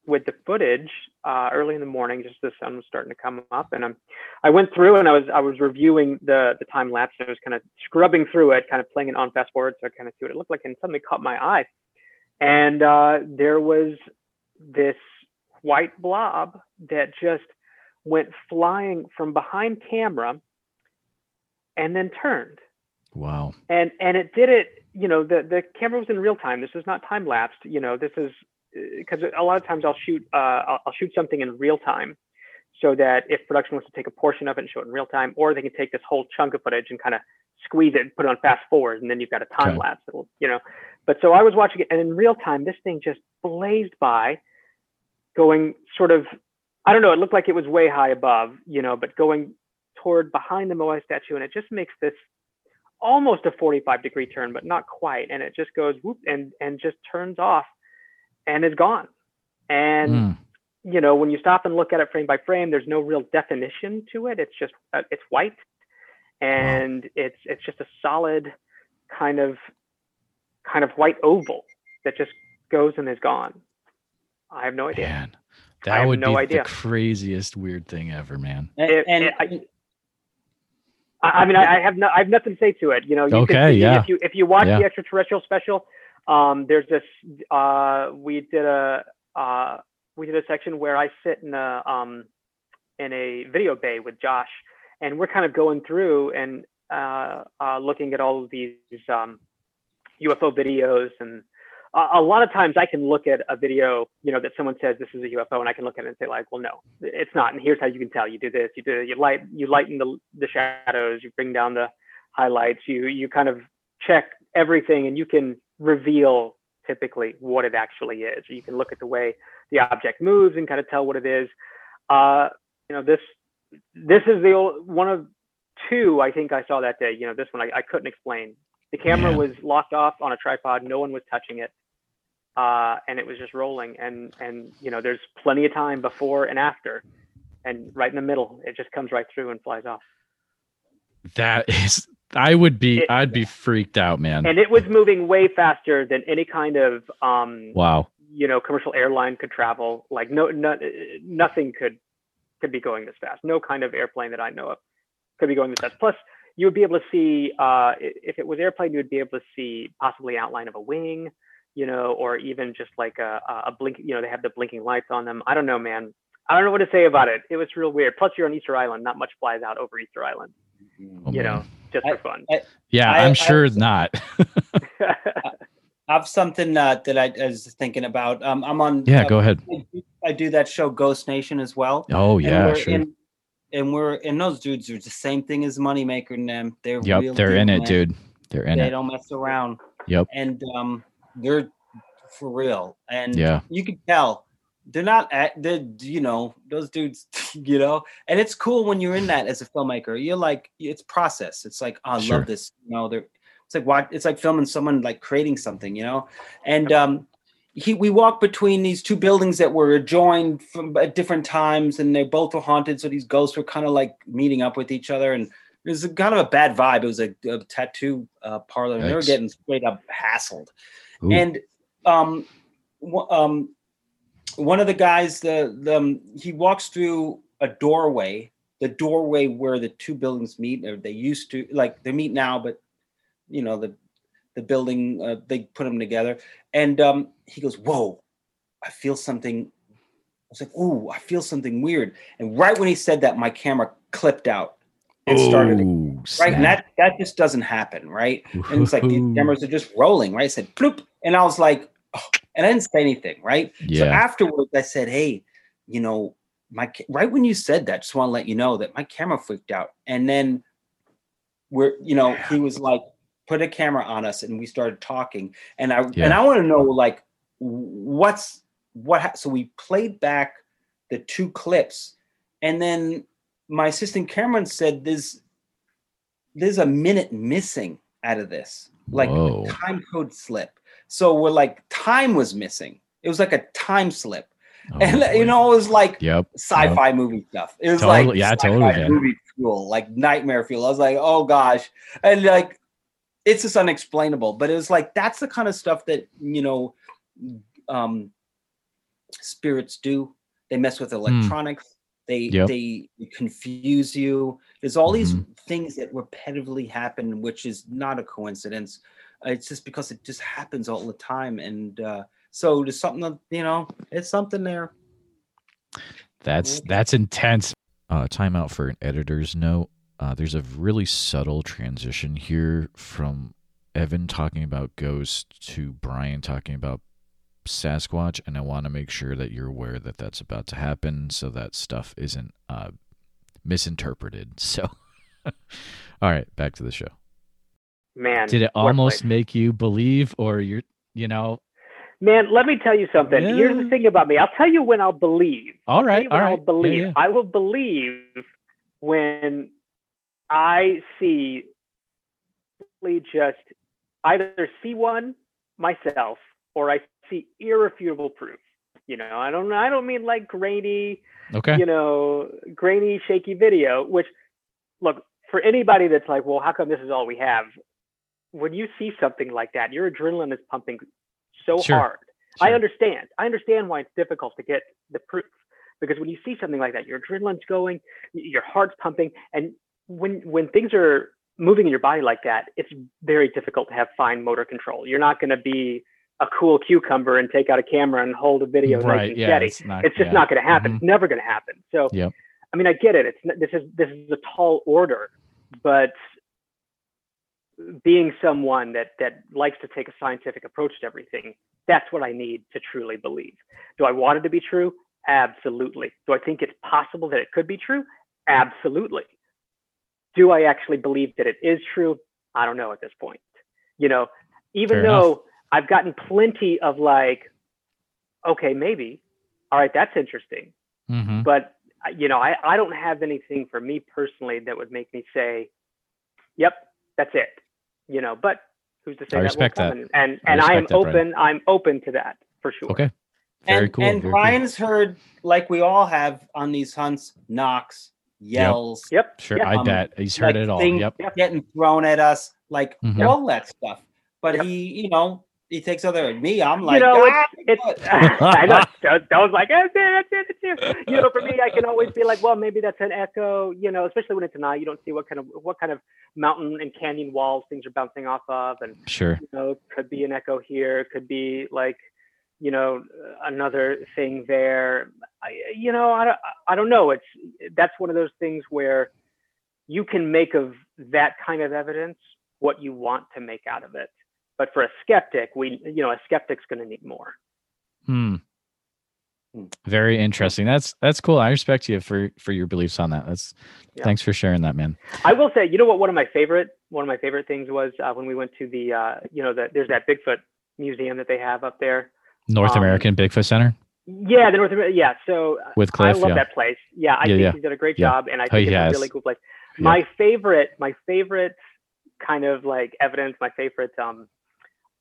with the footage uh, early in the morning just the sun was starting to come up and I'm I went through and I was I was reviewing the the time lapse and I was kind of scrubbing through it, kind of playing it on fast forward so I kind of see what it looked like, and suddenly caught my eye. And uh, there was this white blob that just went flying from behind camera and then turned. Wow. And and it did it, you know, the the camera was in real time. This is not time lapsed, you know, this is because a lot of times I'll shoot uh, I'll, I'll shoot something in real time so that if production wants to take a portion of it and show it in real time, or they can take this whole chunk of footage and kind of squeeze it and put it on fast forward, and then you've got a time Okay. lapse. It'll, you know, But so I was watching it, and in real time, this thing just blazed by, going sort of, I don't know, it looked like it was way high above, you know, but going toward behind the Moai statue, and it just makes this almost a 45 degree turn, but not quite, and it just goes whoop and and just turns off, and is gone. And Mm. you know, when you stop and look at it frame by frame, there's no real definition to it. It's just uh, it's white, and it's it's just a solid kind of kind of white oval that just goes and is gone. I have no idea. Man, that have would no be idea. the craziest weird thing ever, man. And, It- and it- I- I, I mean, I, I have no, I have nothing to say to it. You know, you Okay, can yeah. if you if you watch Yeah. the extraterrestrial special, um, there's this. Uh, we did a uh, we did a section where I sit in a um, in a video bay with Josh, and we're kind of going through and uh, uh, looking at all of these um, UFO videos and. A lot of times I can look at a video, you know, that someone says this is a UFO, and I can look at it and say like, well, no, it's not. And here's how you can tell. You do this. You do. You light. You lighten the the shadows. You bring down the highlights. You you kind of check everything, and you can reveal typically what it actually is. You can look at the way the object moves and kind of tell what it is. Uh, you know, this this is the old, one of two I think I saw that day. You know, this one I, I couldn't explain. The camera Yeah. was locked off on a tripod. No one was touching it uh, and it was just rolling. And and you know, there's plenty of time before and after, and right in the middle, it just comes right through and flies off. That is, I would be, It- I'd be freaked out, man. And it was moving way faster than any kind of um, wow. you know commercial airline could travel. Like no, no nothing could could be going this fast. No kind of airplane that I know of could be going this fast. Plus, you would be able to see uh, if it was airplane, you would be able to see possibly outline of a wing, you know, or even just like a, a a blink. You know, they have the blinking lights on them. I don't know, man. I don't know what to say about it. It was real weird. Plus, you're on Easter Island. Not much flies out over Easter Island. Oh, you man. know, just for fun. Yeah, I- I, am I- sure not. [LAUGHS] I have something uh, that I, I was thinking about. Um, I'm on. yeah, uh, go ahead. I do- I do that show Ghost Nation as well. Oh yeah, we're sure. In, and we're and those dudes are the same thing as Moneymaker and them. They're Yep, real they're in deal, it, dude. They're in they it. They don't mess around. Yep. And um, they're for real. And Yeah. you can tell they're not at they're you know those dudes [LAUGHS] you know? And it's cool when you're in that as a filmmaker. You're like it's process. It's like oh, i Sure. love this you know? They're it's like what it's like filming someone like creating something you know? And um he we walk between these two buildings that were adjoined from at different times and they both were haunted so these ghosts were kind of like meeting up with each other and it was a, kind of a bad vibe. It was a, a tattoo uh, parlor and they were getting straight up hassled. Ooh. and um, um, one of the guys, the, the um, he walks through a doorway, the doorway where the two buildings meet, or they used to like they meet now, but you know the the building uh, they put them together, and um, he goes, "Whoa, I feel something." I was like, "Ooh, I feel something weird," and right when he said that, my camera clipped out and started. Right, and that that just doesn't happen, right? and it's like the cameras are just rolling, right? I said bloop, and I was like, oh, and I didn't say anything, right? Yeah. So afterwards, I said, hey, you know, my right when you said that, just want to let you know that my camera freaked out, and then we're, you know, he was like, put a camera on us, and we started talking, and I and I want to know like what's what. Ha- so we played back the two clips, and then my assistant Cameron said there's there's a minute missing out of this like Whoa. time code slip so we're like time was missing. It was like a time slip. Oh, and you know it was like Yep. sci-fi movie stuff. It was Totally- like yeah, totally, movie fuel like nightmare fuel. I was like oh gosh. And like it's just unexplainable. But it was like that's the kind of stuff that you know um spirits do. They mess with electronics. They Hmm. Yep. they confuse you. There's all these Mhm. things that repetitively happen which is not a coincidence it's just because it just happens all the time and uh so there's something that you know it's something there That's that's intense. Uh, time out for an editor's note. Uh, there's a really subtle transition here from Evan talking about ghosts to Brian talking about Sasquatch, and I want to make sure that you're aware that that's about to happen, so that stuff isn't uh, misinterpreted. So, [LAUGHS] all right, back to the show. Man. Did it almost make you believe, or you're, you know? Man, let me tell you something. Here's the thing about me. I'll tell you when I'll believe. All right, all right. I'll believe. Yeah, yeah. I will believe when I see just either see one myself or I see irrefutable proof. You know, I don't I don't mean like grainy, Okay. you know, grainy, shaky video, which look, for anybody that's like, well, how come this is all we have? When you see something like that, your adrenaline is pumping so Sure, hard. I understand. I understand why it's difficult to get the proof because when you see something like that, your adrenaline's going, your heart's pumping, and when when things are moving in your body like that, it's very difficult to have fine motor control. You're not going to be a cool cucumber and take out a camera and hold a video nice right. and Yeah. steady. It's not. It's just yeah. not going to happen. Mhm. It's never going to happen. So, Yep. I mean, I get it. It's this is this is a tall order, but being someone that that likes to take a scientific approach to everything, that's what I need to truly believe. Do I want it to be true? Absolutely. Do I think it's possible that it could be true? Absolutely. Do I actually believe that it is true? I don't know at this point. You know, even Fair though enough. I've gotten plenty of like, okay, maybe. All right, that's interesting. Mhm. But you know, I, I don't have anything for me personally that would make me say, "Yep, that's it." You know, but who's to say I that respect won't that. come? And and, I and I am respect that, Brian. open. I'm open to that for sure. Okay. Very and, cool. And very cool. Brian's heard, like we all have on these hunts, knocks, yells, Yep. Sure. Yeah. I um, bet he's heard like it all. things Yep. getting thrown at us, like Mhm. all that stuff. But Yep. he, you know, he takes other me. I'm like, you know, "Ah, it's, [LAUGHS] I know that that was like that's it, that's it, that's it. You know, for me, I can always be like, well, maybe that's an echo. You know, especially when it's an eye, you don't see what kind of what kind of mountain and canyon walls things are bouncing off of, and Sure. you know, could be an echo here, could be like, you know, another thing there. I, you know, I don't, I don't know. It's that's one of those things where you can make of that kind of evidence what you want to make out of it. But for a skeptic, we, you know, a skeptic's going to need more. Hmm. Hmm. Very interesting. That's that's cool. I respect you for for your beliefs on that. That's Yeah. thanks for sharing that, man. I will say, you know what? One of my favorite, one of my favorite things was uh, when we went to the, uh, you know, that there's that Bigfoot museum that they have up there. North Um, American Bigfoot Center Yeah, the North America. Yeah, so uh, with Cliff. I love yeah. that place. Yeah, I Yeah, think yeah. he's done a great job, and I Oh, think he it's a really cool place. My favorite, my favorite kind of like evidence, my favorite um,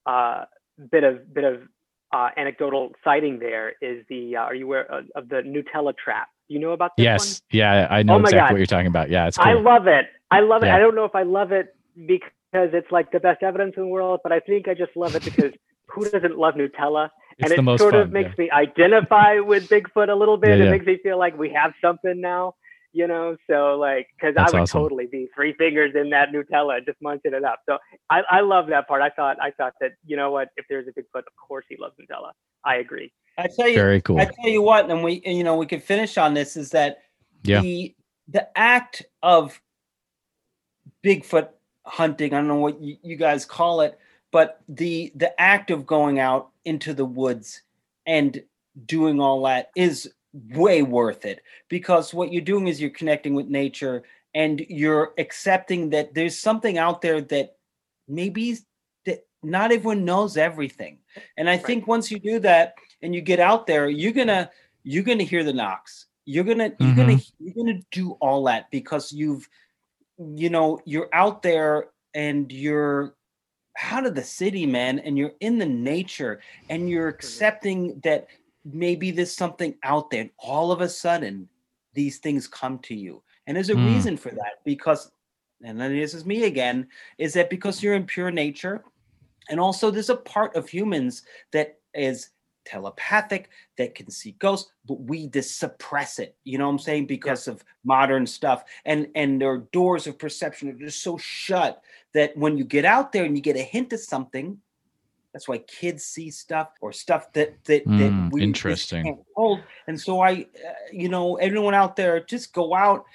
uh, bit of bit of uh, anecdotal sighting there is the. Uh, are you aware of, of the Nutella trap? You know about this one? Yes. Yeah, I know Oh exactly God. what you're talking about. Yeah, it's cool. I love it. I love it. I don't know if I love it because it's like the best evidence in the world, but I think I just love it because [LAUGHS] who doesn't love Nutella? it's and it sort fun. of makes me identify with Bigfoot a little bit. Yeah, It makes me feel like we have something now, you know. So like, because I would awesome. totally be three fingers in that Nutella, just munching it up. So I, I love that part. I thought I thought that you know what, if there's a Bigfoot, of course he loves Nutella. I agree. I tell you, Very cool. I tell you what, and we, you know, we can finish on this is that Yeah. the the act of Bigfoot hunting. I don't know what you, you guys call it, but the the act of going out into the woods and doing all that is way worth it because what you're doing is you're connecting with nature and you're accepting that there's something out there that maybe that not everyone knows everything. And i think once you do that and you get out there you're gonna you're gonna hear the knocks. You're gonna you're gonna mm-hmm. you're gonna do all that because you've you know you're out there and you're out of the city man and you're in the nature and you're mm-hmm. accepting that maybe there's something out there and all of a sudden these things come to you. And there's a Mm. reason for that because and then this is me again is that because you're in pure nature and also there's a part of humans that is telepathic that can see ghosts but we just suppress it. You know what i'm saying? Because of modern stuff. And and their doors of perception are just so shut that when you get out there and you get a hint of something that's why kids see stuff or stuff that that, Mm, that we just interesting. can't hold and so i uh, you know everyone out there just go out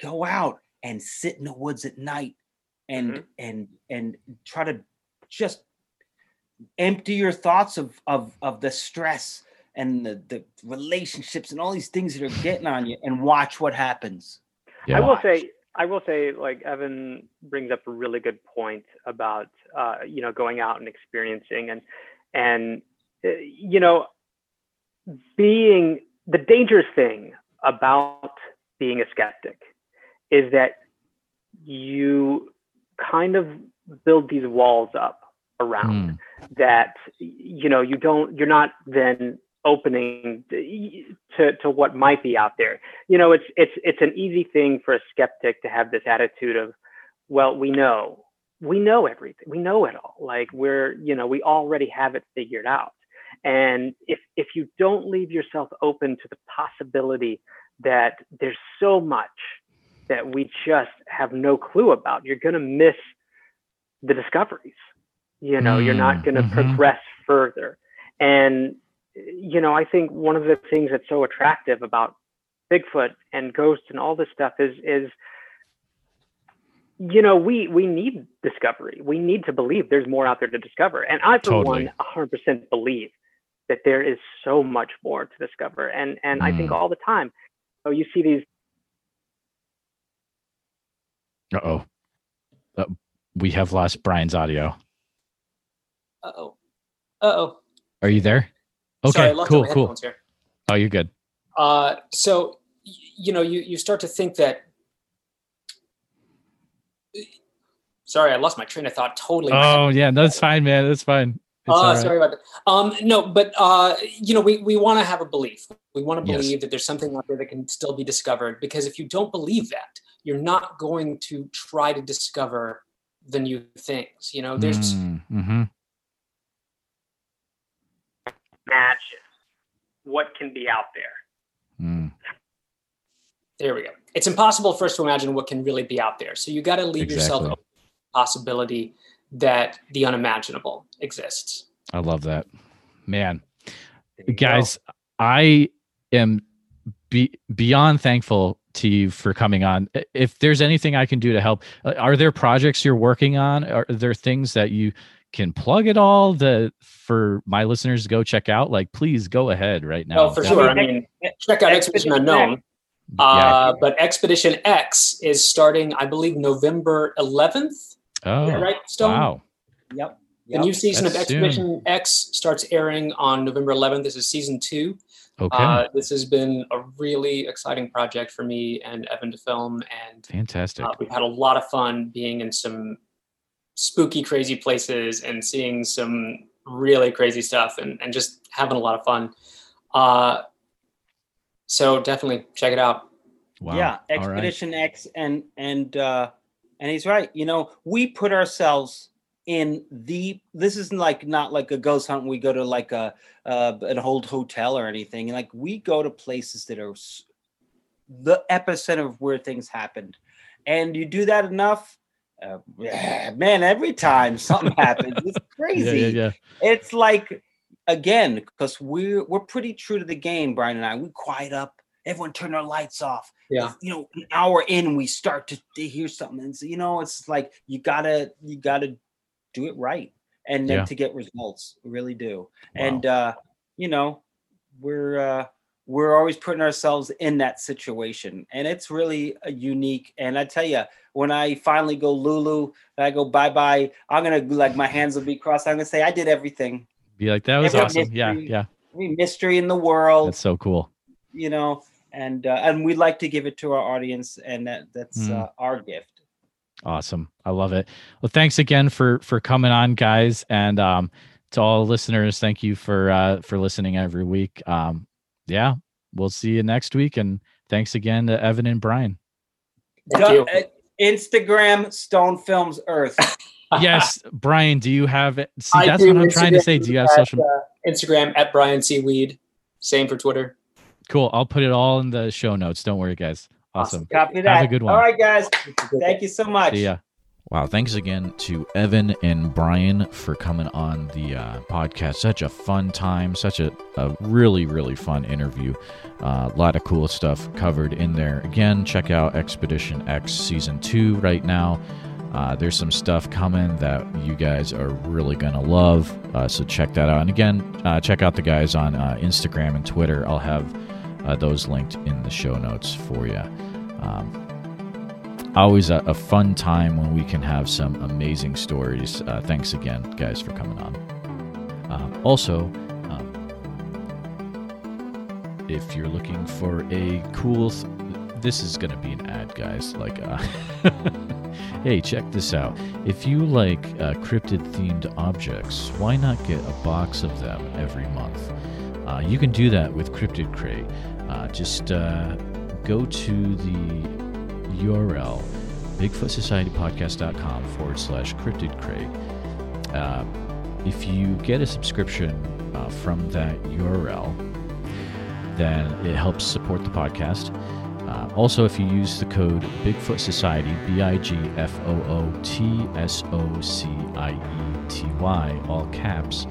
go out and sit in the woods at night and Mhm. and and try to just empty your thoughts of of of the stress and the, the relationships and all these things that are getting on you and watch what happens Yeah. I will say, I will say, like Evan brings up a really good point about uh, you know going out and experiencing and and uh, you know being the dangerous thing about being a skeptic is that you kind of build these walls up around Mm. that you know you don't you're not then opening to to what might be out there. You know it's it's it's an easy thing for a skeptic to have this attitude of well we know. We know everything. We know it all. Like we're you know we already have it figured out. And if if you don't leave yourself open to the possibility that there's so much that we just have no clue about you're going to miss the discoveries. You know you're not Mm, going to mhm. progress further. And you know i think one of the things that's so attractive about bigfoot and ghosts and all this stuff is is you know we we need discovery we need to believe there's more out there to discover and i for Totally. one 100% believe that there is so much more to discover and and i think Mm. all the time so you see these Uh-oh. Uh, we have lost Brian's audio. Uh oh. Uh oh. Are you there? Okay, Sorry, cool, cool. here. Oh, you're good. Uh, so you know, you you start to think that. Sorry, I lost my train of thought totally. Oh, yeah, that's fine, man. That's fine. Oh, Uh, right. sorry about that. Um, no, but uh, you know, we, we want to have a belief. We want to Yes. believe that there's something out there that can still be discovered. Because if you don't believe that, you're not going to try to discover the new things. You know, there's Mm, mhm. Matches what can be out there Mm, there we go. It's impossible for us to imagine what can really be out there. So you got to leave yourself Exactly. open to the possibility that the unimaginable exists. I love that. Man, There you go. guys, I am be, beyond thankful to you for coming on. If there's anything I can do to help, uh, are there projects you're working on? Are there things that you can plug it all the for my listeners to go check out? Like, please go ahead right now. Oh, for That- sure. I I mean, mean, check out Expedition Expedition Unknown. Yeah. Uh, but Expedition X is starting, I believe, November 11th. oh, right, Stone? wow. Yep. The yep. new season of That's soon. Expedition X starts airing on November 11th. This is season two. Okay. Uh, this has been a really exciting project for me and Evan to film, and Fantastic. uh, we've had a lot of fun being in some spooky, crazy places and seeing some really crazy stuff, and, and just having a lot of fun. Uh, so definitely check it out. wow. Yeah, All right. Expedition X and and uh and he's right. You know, we put ourselves in the this isn't like not like a ghost hunt we go to like a uh an old hotel or anything. Like we go to places that are the epicenter of where things happened. And you do that enough, uh, [LAUGHS] man, every time something happens, it's crazy [LAUGHS] Yeah, yeah, yeah. it's like again because we're we're pretty true to the game brian and i. We quiet up everyone turn their lights off. Yeah. you know an hour in we start to, to hear something. And so, you know it's like you gotta you gotta do it right and then to get results. We really do. Wow. and uh you know we're uh we're always putting ourselves in that situation and it's really a unique and i tell you when i finally go lulu and i go bye bye i'm gonna like my hands will be crossed i'm gonna say i did everything Be like, that was Every awesome. Yeah, mystery- yeah. every mystery in the world That's so cool. you know and uh, and we like to give it to our audience and that that's Mm. uh, our gift Awesome. I love it. Well, thanks again for for coming on, guys. And um to all listeners, thank you for uh for listening every week. Um yeah, we'll see you next week. And thanks again to Evan and Brian. Thank Go- you. uh, instagram stone films earth Yes, [LAUGHS] Brian, do you have it? See, I that's what I'm trying to say. Do you have at, social uh, Instagram at Brian C. Weed. Same for Twitter. cool? I'll put it all in the show notes. Don't worry, guys. Awesome. copy that Have a good one. all right guys thank you so much See ya. Wow, thanks again to Evan and Brian for coming on the uh, podcast. Such a fun time, such a, a really, really fun interview. Uh, a lot of cool stuff covered in there. Again, check out Expedition X Season 2 right now. Uh, there's some stuff coming that you guys are really going to love. Uh, so check that out. And again, uh, check out the guys on uh, Instagram and Twitter. I'll have uh, those linked in the show notes for you. Um, always a, a, fun time when we can have some amazing stories. Uh, thanks again, guys, for coming on. Uh, also, um, if you're looking for a cool, th- this is going to be an ad, guys. Like, uh, [LAUGHS] hey, check this out. If you like uh, cryptid themed objects, why not get a box of them every month? Uh, you can do that with Cryptid Crate. Uh, just go to the URL BigfootSocietyPodcast.com forward slash cryptid crate. Uh, if you get a subscription uh, from that URL, then it helps support the podcast. Uh, also, if you use the code Bigfoot Society, B I G F O O T S O C I E T Y, all caps,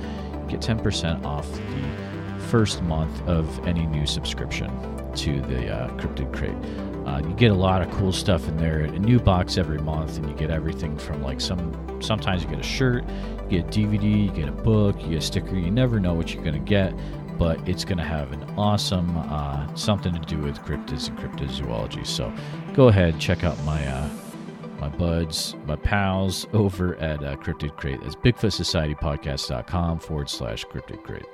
get 10% off the first month of any new subscription to the uh, Cryptid Crate. Uh, you get a lot of cool stuff in there. A new box every month, and you get everything from like some. Sometimes you get a shirt, you get a DVD, you get a book, you get a sticker. You never know what you're gonna get, but it's gonna have an awesome uh, something to do with cryptids and cryptozoology. So go ahead, check out my uh, my buds, my pals over at uh, Cryptid Crate. That's BigfootSocietyPodcast.com forward slash Cryptid Crate.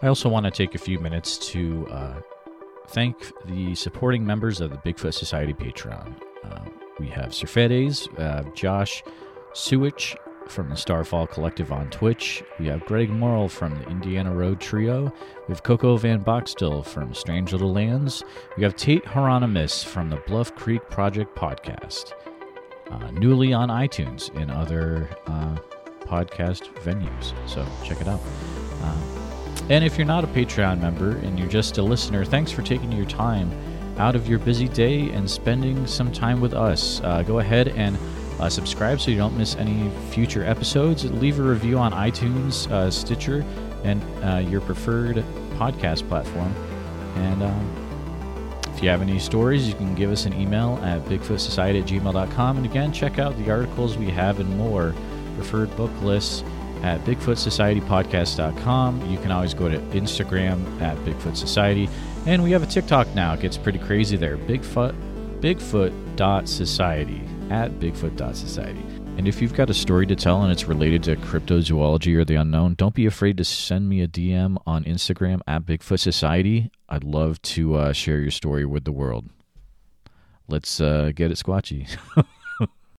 I also want to take a few minutes to uh, thank the supporting members of the Bigfoot Society Patreon. Uh, we have Surfedes, uh, Josh Suich from the Starfall Collective on Twitch. We have Greg Morrill from the Indiana Road Trio. We have Coco Van Boxtel from Strange Little Lands. We have Tate Hieronymus from the Bluff Creek Project podcast. Uh, newly on iTunes and other uh, podcast venues. So check it out. And if you're not a Patreon member and you're just a listener, thanks for taking your time out of your busy day and spending some time with us. Uh, go ahead and uh, subscribe so you don't miss any future episodes. Leave a review on iTunes, uh, Stitcher, and uh, your preferred podcast platform. And um, if you have any stories, you can give us an email at bigfootsociety at gmail.com. And again, check out the articles we have and more, preferred book lists at BigfootSocietyPodcast.com. You can always go to Instagram at Bigfoot Society. And we have a TikTok now. It gets pretty crazy there. Bigfoot, Bigfoot.society at Bigfoot.society. And if you've got a story to tell and it's related to cryptozoology or the unknown, don't be afraid to send me a DM on Instagram at Bigfoot Society. I'd love to uh, share your story with the world. Let's uh, get it squatchy. [LAUGHS]